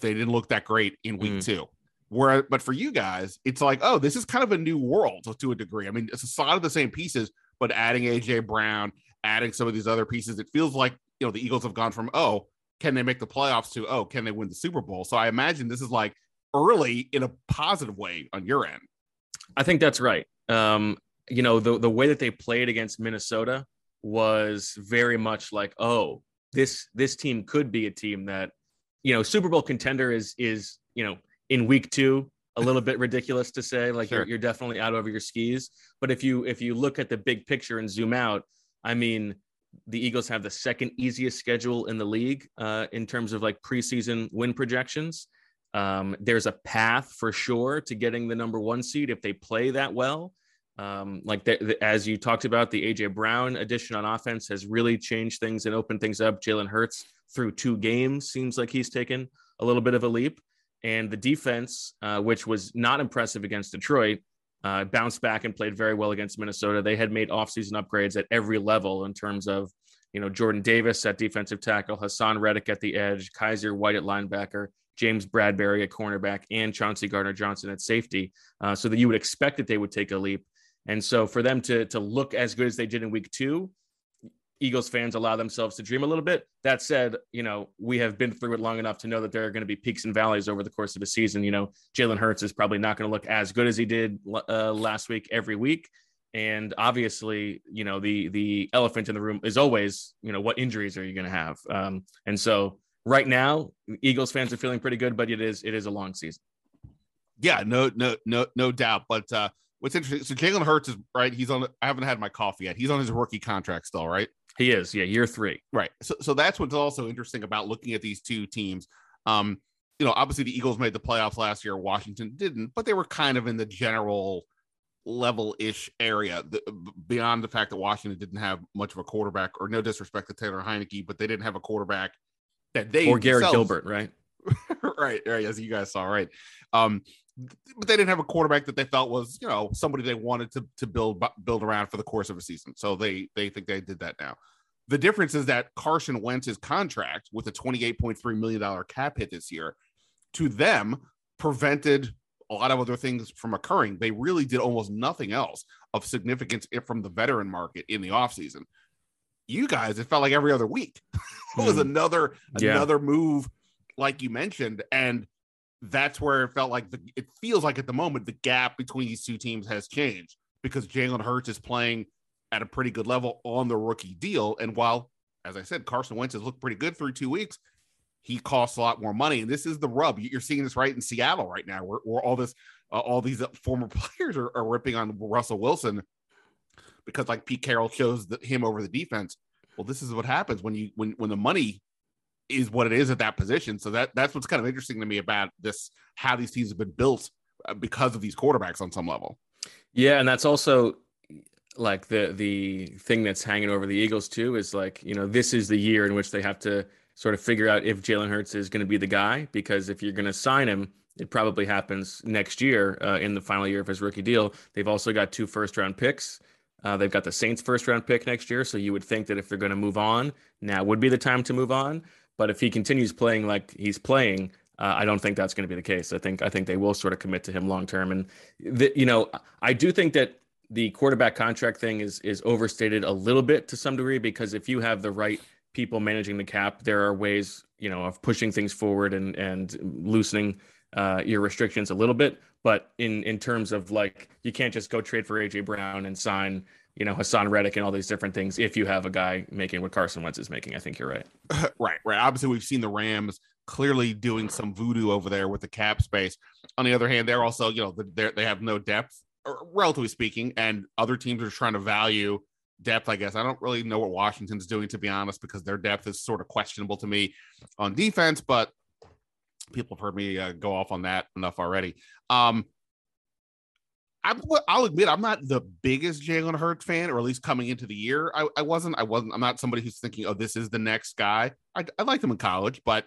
they didn't look that great in week mm. two. Where, but for you guys, it's like, oh, this is kind of a new world to a degree. I mean, it's a lot of the same pieces, but adding AJ Brown, adding some of these other pieces, it feels like you know the Eagles have gone from oh, can they make the playoffs to oh, can they win the Super Bowl? So I imagine this is like early in a positive way on your end. I think that's right. Um, you know, the the way that they played against Minnesota was very much like, oh, this this team could be a team that, you know, Super Bowl contender is is you know in week two a little bit ridiculous to say like sure. you're, you're definitely out over your skis. But if you if you look at the big picture and zoom out, I mean, the Eagles have the second easiest schedule in the league uh, in terms of like preseason win projections. Um, there's a path for sure to getting the number one seed if they play that well. Um, like the, the, as you talked about, the AJ Brown addition on offense has really changed things and opened things up. Jalen Hurts through two games seems like he's taken a little bit of a leap, and the defense, uh, which was not impressive against Detroit, uh, bounced back and played very well against Minnesota. They had made offseason upgrades at every level in terms of, you know, Jordan Davis at defensive tackle, Haason Reddick at the edge, Kyzir White at linebacker, James Bradberry at cornerback, and Chauncey Gardner Johnson at safety. Uh, so that you would expect that they would take a leap. And so for them to to look as good as they did in week two, Eagles fans allow themselves to dream a little bit. That said, you know, we have been through it long enough to know that there are going to be peaks and valleys over the course of a season. You know, Jalen Hurts is probably not going to look as good as he did uh, last week every week. And obviously, you know, the the elephant in the room is always, you know, what injuries are you going to have? Um, and so right now, Eagles fans are feeling pretty good, but it is it is a long season. Yeah, no, no, no, no doubt. But uh, what's interesting, so Jalen Hurts is right. He's on. I haven't had my coffee yet. He's on his rookie contract still, right? He is, yeah, year three. Right. So, so that's what's also interesting about looking at these two teams. Um, you know, obviously the Eagles made the playoffs last year. Washington didn't, but they were kind of in the general level-ish area. The, beyond the fact that Washington didn't have much of a quarterback, or no disrespect to Taylor Heinicke, but they didn't have a quarterback that they or Garrett Gilbert, right? right, right, as you guys saw, right. Um, but they didn't have a quarterback that they felt was, you know, somebody they wanted to to build build around for the course of a season. So they they think they did that now. The difference is that Carson Wentz's contract with a $28.3 million cap hit this year to them prevented a lot of other things from occurring. They really did almost nothing else of significance from the veteran market in the offseason. You guys, it felt like every other week it was mm. another yeah. another move, like you mentioned. And that's where it felt like the, it feels like at the moment the gap between these two teams has changed because Jalen Hurts is playing at a pretty good level on the rookie deal. And while, as I said, Carson Wentz has looked pretty good through two weeks, he costs a lot more money. And this is the rub. You're seeing this right in Seattle right now, where, where all this, uh, all these former players are, are, ripping on Russell Wilson because like Pete Carroll chose the, him over the defense. Well, this is what happens when you when when the money is what it is at that position. So that that's what's kind of interesting to me about this how these teams have been built uh, because of these quarterbacks on some level. Yeah, and that's also like the the thing that's hanging over the Eagles too is like you know this is the year in which they have to sort of figure out if Jalen Hurts is going to be the guy because if you're going to sign him, it probably happens next year uh, in the final year of his rookie deal. They've also got two first round picks. Uh, they've got the Saints first round pick next year, so you would think that if they're going to move on, now would be the time to move on. But if he continues playing like he's playing, uh, I don't think that's going to be the case. I think I think they will sort of commit to him long term. And the, you know, I do think that the quarterback contract thing is is overstated a little bit to some degree because if you have the right people managing the cap, there are ways you know of pushing things forward and and loosening uh, your restrictions a little bit. But in in terms of like, you can't just go trade for AJ Brown and sign you know, Haason Reddick and all these different things if you have a guy making what Carson Wentz is making. I think you're right. right, right. Obviously, we've seen the Rams clearly doing some voodoo over there with the cap space. On the other hand, they're also, you know, they they have no depth, relatively speaking, and other teams are trying to value depth. I guess I don't really know what Washington's doing to be honest, because their depth is sort of questionable to me on defense. But people have heard me uh, go off on that enough already. Um, I, will admit I'm not the biggest Jalen Hurts fan, or at least coming into the year, I, I, wasn't. I wasn't. I'm not somebody who's thinking, "Oh, this is the next guy." I, I liked him in college, but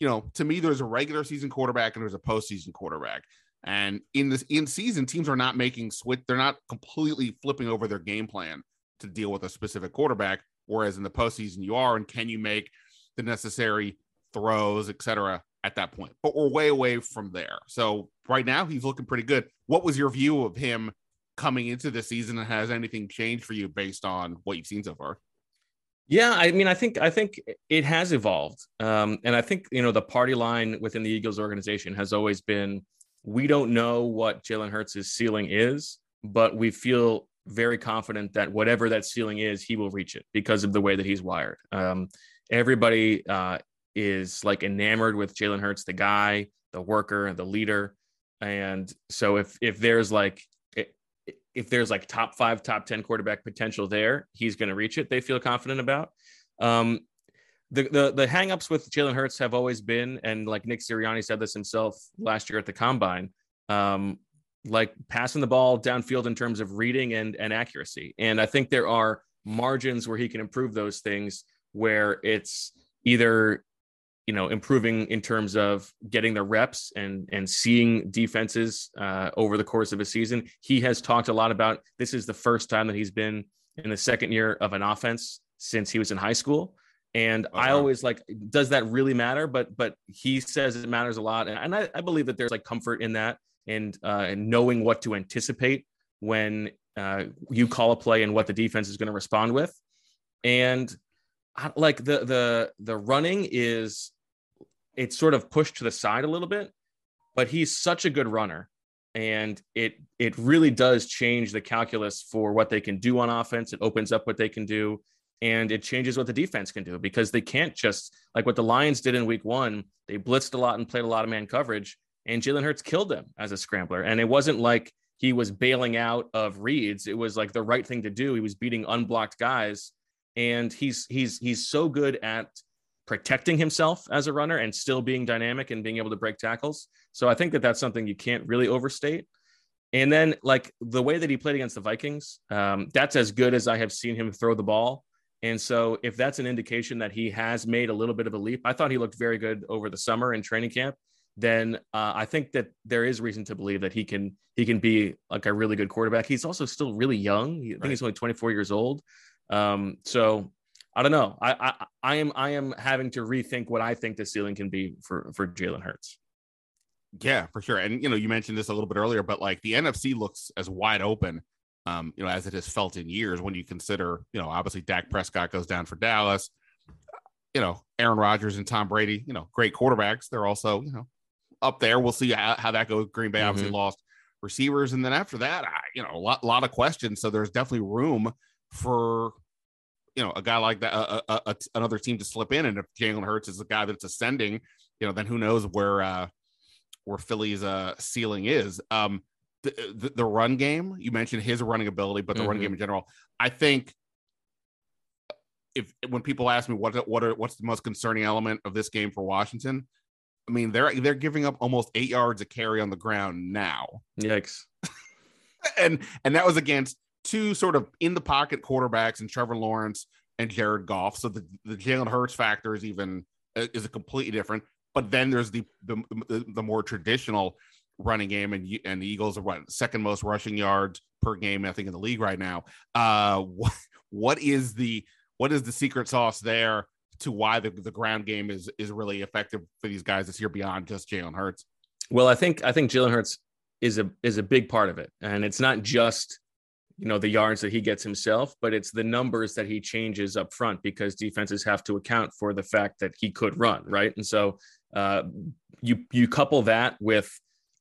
you know, to me, there's a regular season quarterback and there's a postseason quarterback. And in this in season, teams are not making switch. They're not completely flipping over their game plan to deal with a specific quarterback. Whereas in the postseason, you are. And can you make the necessary throws, etc at that point. But we're way away from there. So right now he's looking pretty good. What was your view of him coming into the season and has anything changed for you based on what you've seen so far? Yeah, I mean, I think I think it has evolved, um, and I think you know the party line within the Eagles organization has always been: we don't know what Jalen Hurts' ceiling is, but we feel very confident that whatever that ceiling is, he will reach it because of the way that he's wired. Um, everybody uh, is like enamored with Jalen Hurts, the guy, the worker, the leader. And so if if there's like if there's like top five, top ten quarterback potential there, he's going to reach it. They feel confident about. Um, the the the hangups with Jalen Hurts have always been, and like Nick Sirianni said this himself last year at the combine, um, like passing the ball downfield in terms of reading and and accuracy. And I think there are margins where he can improve those things where it's either you know improving in terms of getting the reps and and seeing defenses uh, over the course of a season. He has talked a lot about this is the first time that he's been in the second year of an offense since he was in high school. And uh-huh. i always like does that really matter? But but he says it matters a lot. And, and I, I, believe that there's like comfort in that and uh and knowing what to anticipate when uh you call a play and what the defense is going to respond with. And like the the the running is it's sort of pushed to the side a little bit, but he's such a good runner. And it it really does change the calculus for what they can do on offense. It opens up what they can do, and it changes what the defense can do because they can't just like what the Lions did in Week One. They blitzed a lot and played a lot of man coverage, and Jalen Hurts killed them as a scrambler. And it wasn't like he was bailing out of reads. It was like the right thing to do. He was beating unblocked guys, and he's he's he's so good at protecting himself as a runner and still being dynamic and being able to break tackles. So I think that that's something you can't really overstate. And then, like the way that he played against the Vikings, um, that's as good as I have seen him throw the ball. And so, if that's an indication that he has made a little bit of a leap, I thought he looked very good over the summer in training camp. Then uh, I think that there is reason to believe that he can he can be like a really good quarterback. He's also still really young. I think right. he's only 24 years old. Um, so I don't know. I, I I am I am having to rethink what I think the ceiling can be for for Jalen Hurts. Yeah, for sure. And you know, you mentioned this a little bit earlier, but like the NFC looks as wide open, um, you know, as it has felt in years. When you consider, you know, obviously Dak Prescott goes down for Dallas. You know, Aaron Rodgers and Tom Brady, you know, great quarterbacks. They're also, you know, up there. We'll see how, how that goes. Green Bay mm-hmm. obviously lost receivers, and then after that, I, you know, a lot, lot of questions. So there's definitely room for you know a guy like that, a, a, a, another team to slip in, and if Jalen Hurts is a guy that's ascending, you know, then who knows where uh, where Philly's uh, ceiling is. Um, the, the, the run game, you mentioned his running ability, but the mm-hmm. run game in general, I think if when people ask me what what are what's the most concerning element of this game for Washington, I mean they're they're giving up almost eight yards a carry on the ground now. Yikes! and and that was against two sort of in the pocket quarterbacks and Trevor Lawrence and Jared Goff. So the, the Jalen Hurts factor is even uh, is a completely different. But then there's the the, the, more traditional running game, and and the Eagles are what second most rushing yards per game, I think, in the league right now. Uh, what what is the what is the secret sauce there to why the, the ground game is is really effective for these guys this year beyond just Jalen Hurts? Well, I think I think Jalen Hurts is a is a big part of it, and it's not just you know the yards that he gets himself but it's the numbers that he changes up front because defenses have to account for the fact that he could run right? And so uh, you you couple that with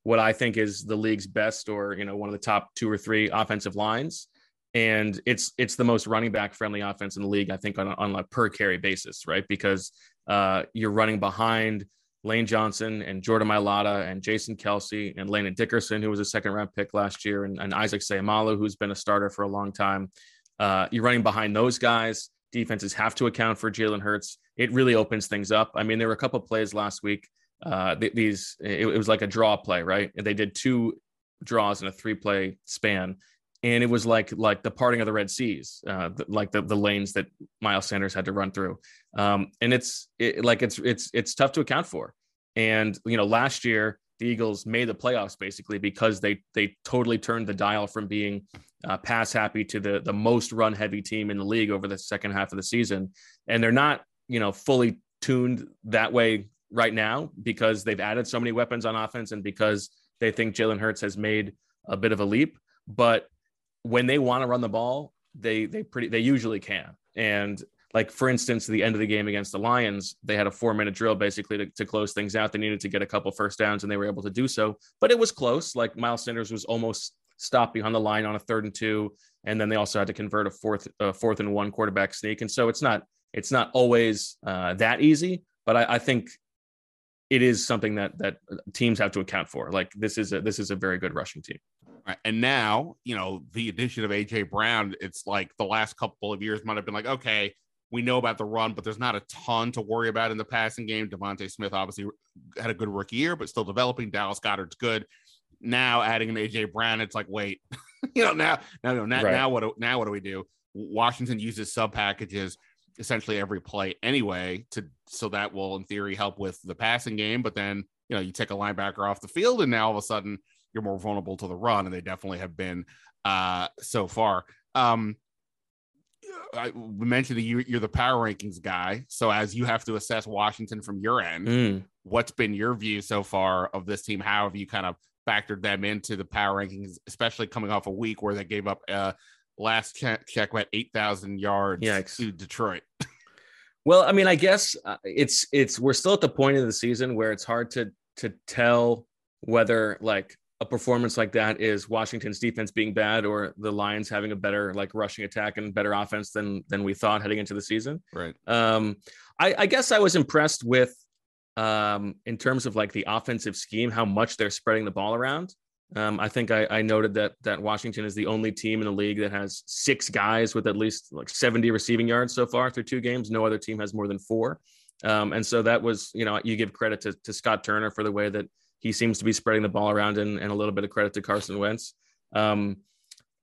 what i think is the league's best or you know one of the top two or three offensive lines. And it's it's the most running back friendly offense in the league i think on a, on a per carry basis right? Because uh, you're running behind Lane Johnson and Jordan Mailata and Jason Kelce and Landon Dickerson, who was a second round pick last year, and, and Isaac Seumalo, who's been a starter for a long time. Uh, you're running behind those guys. Defenses have to account for Jalen Hurts. It really opens things up. I mean, there were a couple plays last week. Uh, th- these it, it was like a draw play, right? And they did two draws in a three play span, and it was like like the parting of the Red Seas, uh, the, like the the lanes that Miles Sanders had to run through. Um, and it's it, like it's it's it's tough to account for. And you know, last year the Eagles made the playoffs basically because they they totally turned the dial from being uh, pass happy to the the most run heavy team in the league over the second half of the season, and they're not you know fully tuned that way right now because they've added so many weapons on offense and because they think Jalen Hurts has made a bit of a leap, but when they want to run the ball, they they pretty they usually can. And like for instance, the end of the game against the Lions, they had a four minute drill basically to, to close things out. They needed to get a couple first downs, and they were able to do so. But it was close. Like Miles Sanders was almost stopped behind the line on a third and two, and then they also had to convert a fourth a fourth and one quarterback sneak. And so it's not it's not always uh, that easy. But I, I think it is something that that teams have to account for. Like this is a this is a very good rushing team. Right. And now, you know, the addition of AJ Brown, it's like the last couple of years might have been like, okay, we know about the run, but there's not a ton to worry about in the passing game. DeVonta Smith obviously had a good rookie year, but still developing. Dallas Goedert's good. Now adding an AJ Brown, it's like, wait, you know, now, now, now, right. now what? Do, now what do we do? Washington uses sub packages essentially every play anyway, to so that will in theory help with the passing game. But then you know you take a linebacker off the field, and now all of a sudden you're more vulnerable to the run, and they definitely have been uh, so far. Um, I, mentioned that you, are the power rankings guy. So as you have to assess Washington from your end, mm. what's been your view so far of this team? How have you kind of factored them into the power rankings, especially coming off a week where they gave up uh, last check, check about 8,000 yards Yikes. to Detroit? well, I mean, I guess uh, it's it's we're still at the point of the season where it's hard to to tell whether like a performance like that is Washington's defense being bad or the Lions having a better like rushing attack and better offense than than we thought heading into the season. Right. Um, I, I guess I was impressed with um, in terms of like the offensive scheme, how much they're spreading the ball around. Um, I think I, I noted that that Washington is the only team in the league that has six guys with at least like 70 receiving yards so far through two games. No other team has more than four. Um, and so that was, you know, you give credit to, to Scott Turner for the way that he seems to be spreading the ball around and, and a little bit of credit to Carson Wentz. Um,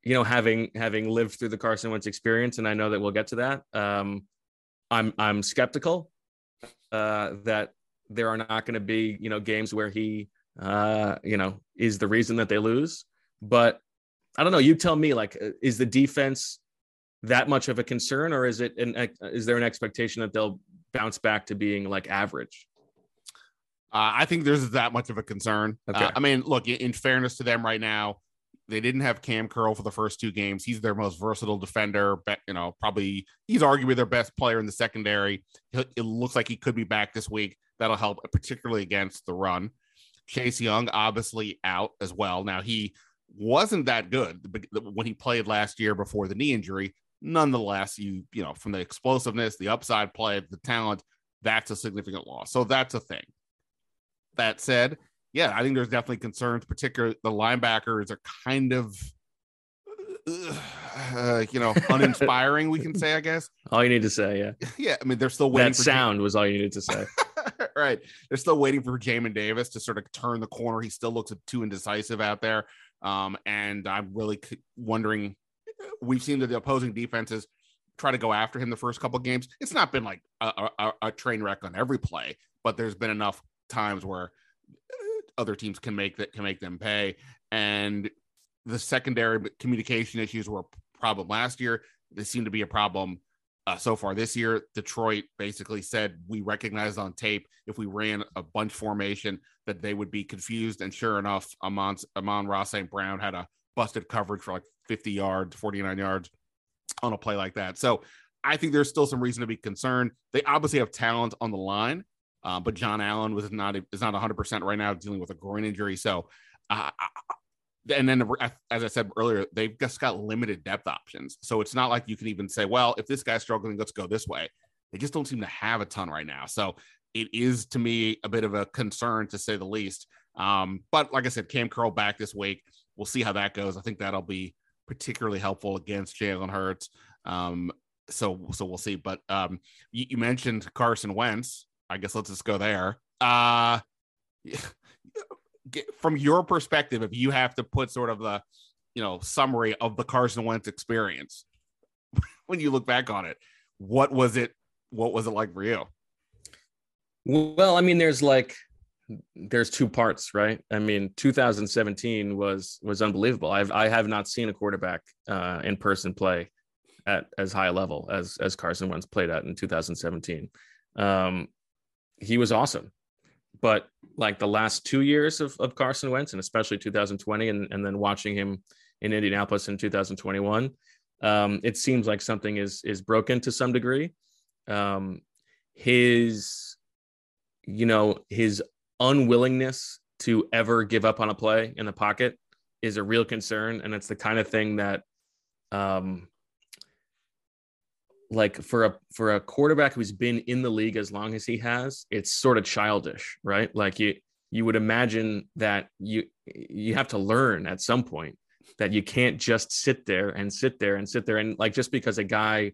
you know, having having lived through the Carson Wentz experience, and I know that we'll get to that. Um, I'm I'm skeptical uh, that there are not going to be you know games where he uh, you know is the reason that they lose. But I don't know. You tell me. Like, uh, is the defense that much of a concern, or is it an is there an expectation that they'll bounce back to being like average? Uh, I think there's that much of a concern. Uh, okay. Uh, I mean, look, in fairness to them right now, they didn't have Kam Curl for the first two games. He's their most versatile defender. But, you know, probably he's arguably their best player in the secondary. It looks like he could be back this week. That'll help, particularly against the run. Chase Young, obviously out as well. Now, he wasn't that good when he played last year before the knee injury. Nonetheless, you, you know, from the explosiveness, the upside play, the talent, that's a significant loss. So that's a thing that said, yeah, I think there's definitely concerns, particularly the linebackers are kind of, uh, you know, uninspiring. we can say, I guess. All you need to say, yeah, yeah. I mean, they're still waiting. That sound was all you needed to say. right. They're still waiting for Jamin Davis to sort of turn the corner. He still looks too indecisive out there. Um, and I'm really wondering. We've seen that the opposing defenses try to go after him the first couple games. It's not been like a, a, a train wreck on every play, but there's been enough times where uh, other teams can make that can make them pay. And the secondary communication issues were a problem last year. They seem to be a problem uh, so far this year. Detroit basically said we recognized on tape if we ran a bunch formation that they would be confused. And sure enough, Amon, Amon-Ra St. Brown had a busted coverage for like 50 yards, 49 yards on a play like that. So I think there's still some reason to be concerned. They obviously have talent on the line. Uh, but John Allen was not is not 100 percent right now, dealing with a groin injury. So, uh, and then as I said earlier, they've just got limited depth options. So it's not like you can even say, well, if this guy's struggling, let's go this way. They just don't seem to have a ton right now. So it is to me a bit of a concern to say the least. Um, but like I said, Kam Curl back this week. We'll see how that goes. I think that'll be particularly helpful against Jalen Hurts. Um, so so we'll see. But um, you, you mentioned Carson Wentz. I guess let's just go there. Uh, from your perspective, if you have to put sort of the, you know, summary of the Carson Wentz experience, when you look back on it, what was it? What was it like for you? Well, I mean, there's like, there's two parts, right? I mean, 2017 was was unbelievable. I've I have not seen a quarterback uh, in person play at as high a level as as Carson Wentz played at in 2017. Um, he was awesome. But like the last two years of, of Carson Wentz, and especially 2020, and, and then watching him in Indianapolis in 2021, um, it seems like something is is broken to some degree. Um, his, you know, his unwillingness to ever give up on a play in the pocket is a real concern, and it's the kind of thing that um, like for a for a quarterback who's been in the league as long as he has, it's sort of childish, right? Like you you would imagine that you you have to learn at some point that you can't just sit there and sit there and sit there and like just because a guy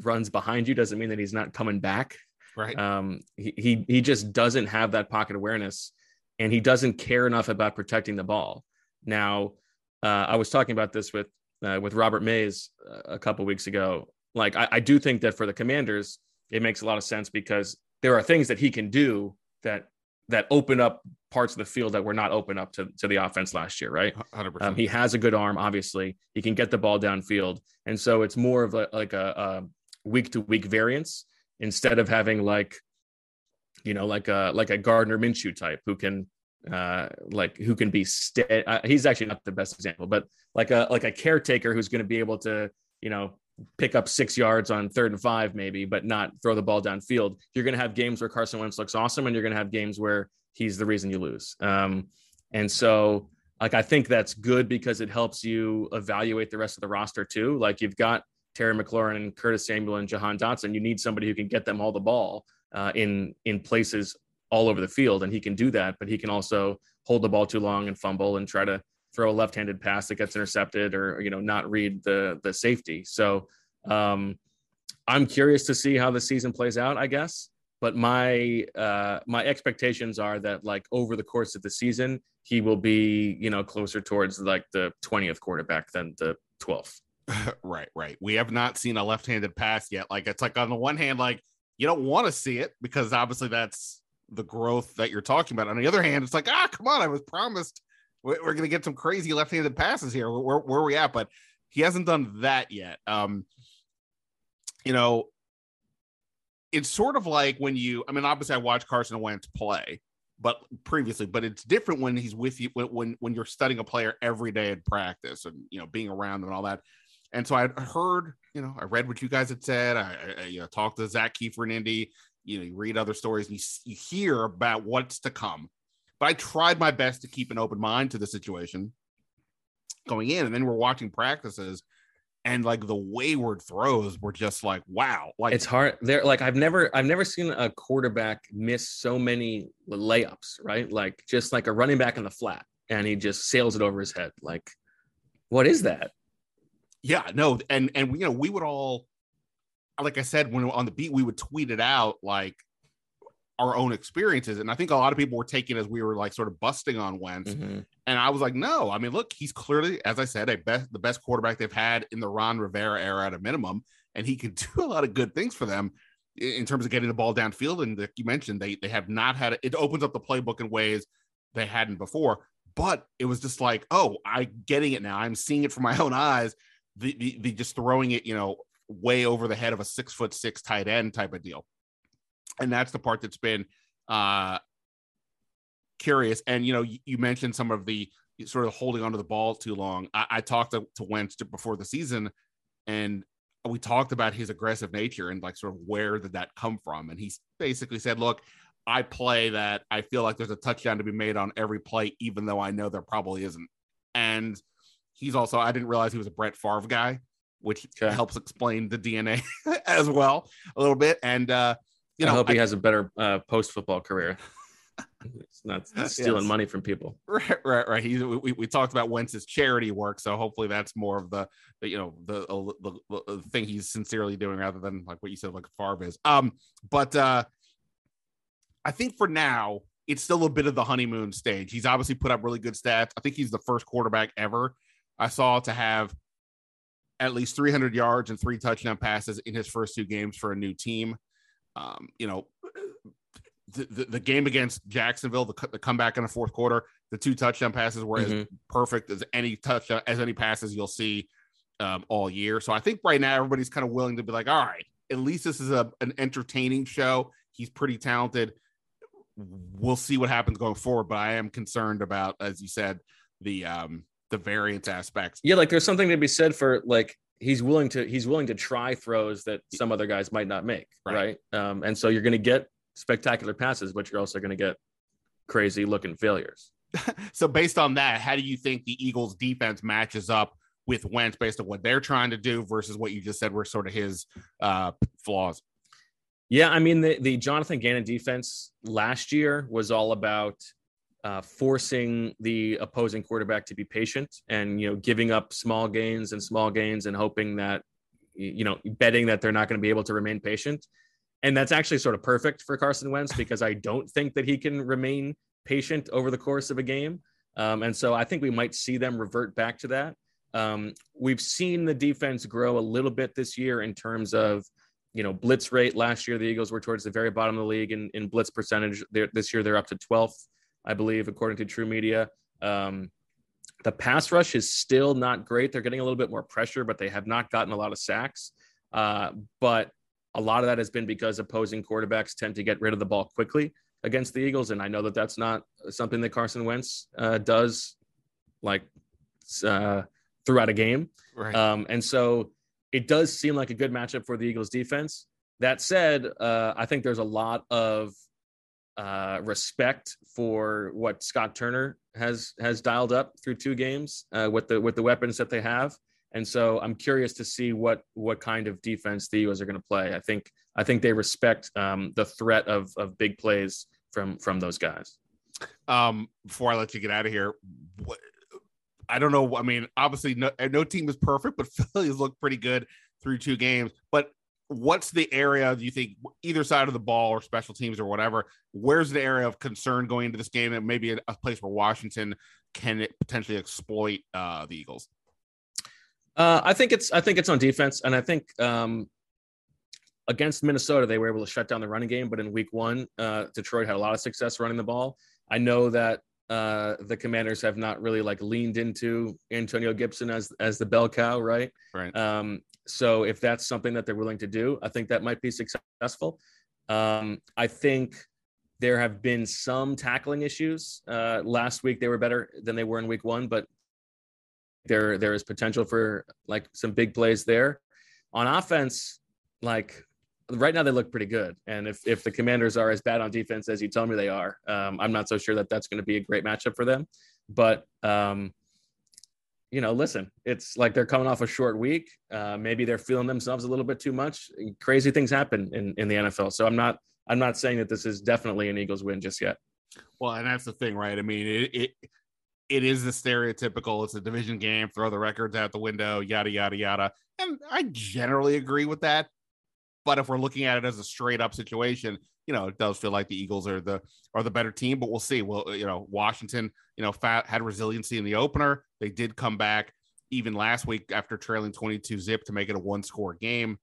runs behind you doesn't mean that he's not coming back. Right. Um, he, he he just doesn't have that pocket awareness, and he doesn't care enough about protecting the ball. Now, uh, I was talking about this with uh, with Robert Mays uh, a couple weeks ago. Like, I, I do think that for the Commanders, it makes a lot of sense because there are things that he can do that that open up parts of the field that were not open up to, to the offense last year, right? 100%. Um, he has a good arm, obviously. He can get the ball downfield, and so it's more of a, like a week to week variance instead of having like you know like a like a Gardner Minshew type who can uh like who can be steady uh, he's actually not the best example but like a like a caretaker who's going to be able to you know pick up six yards on third and five maybe but not throw the ball downfield. You're going to have games where Carson Wentz looks awesome and you're going to have games where he's the reason you lose. Um and so like I think that's good because it helps you evaluate the rest of the roster too. Like you've got Terry McLaurin and Curtis Samuel and Jahan Dotson, you need somebody who can get them all the ball uh, in in places all over the field, and he can do that. But he can also hold the ball too long and fumble and try to throw a left-handed pass that gets intercepted, or you know not read the the safety. So um, I'm curious to see how the season plays out. I guess, but my uh, my expectations are that like over the course of the season, he will be you know closer towards like the 20th quarterback than the 12th. right, right. We have not seen a left-handed pass yet. Like it's like on the one hand, like you don't want to see it because obviously that's the growth that you're talking about. On the other hand, it's like, ah, come on, I was promised we're, we're going to get some crazy left-handed passes here. Where, where are we at? But he hasn't done that yet. Um, you know, it's sort of like when you. I mean, obviously, I watched Carson Wentz play, but previously, but it's different when he's with you when when, when you're studying a player every day at practice and you know being around them and all that and so I heard, you know, I read what you guys had said. I, I you know talked to Zak Keefer and Indy. You know, you read other stories and you, you hear about what's to come. But I tried my best to keep an open mind to the situation going in, and then we're watching practices, and like the wayward throws were just like, wow, like it's hard. There, like I've never, I've never seen a quarterback miss so many layups, right? Like just like a running back in the flat, and he just sails it over his head. Like, what is that? Yeah, no, and and you know we would all, like I said, when on the beat, we would tweet it out like our own experiences, and I think a lot of people were taking as we were like sort of busting on Wentz, mm-hmm. and I was like, no, I mean, look, he's clearly, as I said, a best the best quarterback they've had in the Ron Rivera era at a minimum, and he can do a lot of good things for them in terms of getting the ball downfield. And like you mentioned, they they have not had it opens up the playbook in ways they hadn't before. But it was just like, oh, I getting it now. I'm seeing it from my own eyes the, the, the just throwing it, you know, way over the head of a six foot six tight end type of deal. And that's the part that's been uh curious. And you know, you, you mentioned some of the sort of holding onto the ball too long. I, I talked to, to Wentz before the season, and we talked about his aggressive nature and like sort of where did that come from. And he basically said, "Look, I play that I feel like there's a touchdown to be made on every play, even though I know there probably isn't." And he's also I didn't realize he was a Brett Favre guy, which okay. helps explain the DNA as well a little bit. And uh, you know, I hope he has a better uh, post football career. it's not stealing yes. money from people. Right, right, right. He's, we, we talked about Wentz's charity work, so hopefully that's more of the, the you know the, the, the, the thing he's sincerely doing rather than like what you said like Favre is. Um, but uh, I think for now it's still a bit of the honeymoon stage. He's obviously put up really good stats. I think he's the first quarterback ever I saw to have at least 300 yards and three touchdown passes in his first two games for a new team. Um, you know, the, the, the, game against Jacksonville, the, the comeback in the fourth quarter, the two touchdown passes were mm-hmm. as perfect as any touchdown as any passes you'll see um, all year. So I think right now everybody's kind of willing to be like, all right, at least this is a, an entertaining show. He's pretty talented. We'll see what happens going forward, but I am concerned about, as you said, the um, the variance aspects. Yeah, like there's something to be said for like he's willing to he's willing to try throws that some other guys might not make, right? right? Um, and so you're going to get spectacular passes, but you're also going to get crazy looking failures. so based on that, how do you think the Eagles defense matches up with Wentz based on what they're trying to do versus what you just said were sort of his uh, flaws? Yeah, I mean the the Jonathan Gannon defense last year was all about uh, forcing the opposing quarterback to be patient and you know giving up small gains and small gains and hoping that you know, betting that they're not going to be able to remain patient. And that's actually sort of perfect for Carson Wentz because I don't think that he can remain patient over the course of a game. Um, and so I think we might see them revert back to that. Um, we've seen the defense grow a little bit this year in terms of, you know, blitz rate. Last year, the Eagles were towards the very bottom of the league in, in blitz percentage. They're, this year, they're up to 12th, I believe, according to TruMedia. Um, the pass rush is still not great. They're getting a little bit more pressure, but they have not gotten a lot of sacks. Uh, but a lot of that has been because opposing quarterbacks tend to get rid of the ball quickly against the Eagles, and I know that that's not something that Carson Wentz uh, does like uh, throughout a game. Right. Um, and so it does seem like a good matchup for the Eagles defense. That said, uh, I think there's a lot of uh, respect for what Scott Turner has has dialed up through two games uh, with the with the weapons that they have. And so I'm curious to see what what kind of defense the Eagles are going to play. I think I think they respect um, the threat of of big plays from from those guys. Um, before I let you get out of here, what, I don't know. I mean, obviously, no, no team is perfect, but Philly's looked pretty good through two games. But what's the area do you think either side of the ball or special teams or whatever? Where's the area of concern going into this game and maybe a, a place where Washington can potentially exploit uh, the Eagles? Uh, I think it's I think it's on defense, and I think um, against Minnesota they were able to shut down the running game, but in Week One, uh, Detroit had a lot of success running the ball. I know that uh, the Commanders have not really like leaned into Antonio Gibson as as the bell cow, right? Right. Um, so if that's something that they're willing to do, I think that might be successful. Um, I think there have been some tackling issues. Uh, last week they were better than they were in week one, but there there is potential for like some big plays there. On offense, like right now they look pretty good. And if if the Commanders are as bad on defense as you tell me they are, um, I'm not so sure that that's going to be a great matchup for them. But um, you know, listen, it's like they're coming off a short week. Uh, maybe they're feeling themselves a little bit too much. Crazy things happen in, in the NFL. So I'm not I'm not saying that this is definitely an Eagles win just yet. Well, and that's the thing, right? I mean, it it, it is the stereotypical. It's a division game. Throw the records out the window. Yada yada yada. And I generally agree with that. But if we're looking at it as a straight up situation, you know, it does feel like the Eagles are the are the better team. But we'll see. Well, you know, Washington, you know, fat, had resiliency in the opener. They did come back even last week after trailing 22 zip to make it a one score game.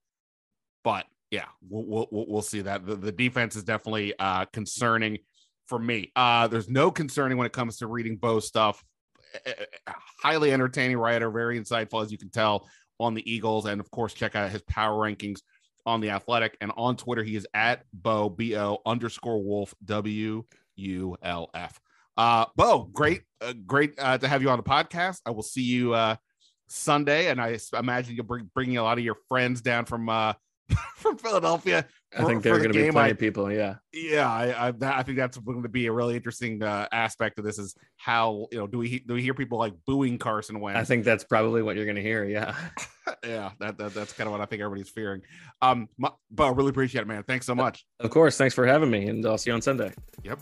But yeah, we'll, we'll, we'll see that the, the defense is definitely uh, concerning for me. Uh, there's no concerning when it comes to reading Bo stuff. Highly entertaining writer, very insightful as you can tell on the Eagles, and of course, check out his power rankings on the Athletic and on Twitter. He is at Bo B O underscore Wulf W U L F. Uh, Bo, great, uh, great uh, to have you on the podcast. I will see you uh, Sunday, and I imagine you'll bring bringing a lot of your friends down from uh, from Philadelphia. I think there are going to be plenty I, of people. Yeah, yeah. I I, I think that's going to be a really interesting uh, aspect of this. Is how you know do we do we hear people like booing Carson Wentz? I think that's probably what you're going to hear. Yeah, yeah. That, that that's kind of what I think everybody's fearing. Um, my, but I really appreciate it, man. Thanks so much. Of course. Thanks for having me, and I'll see you on Sunday. Yep.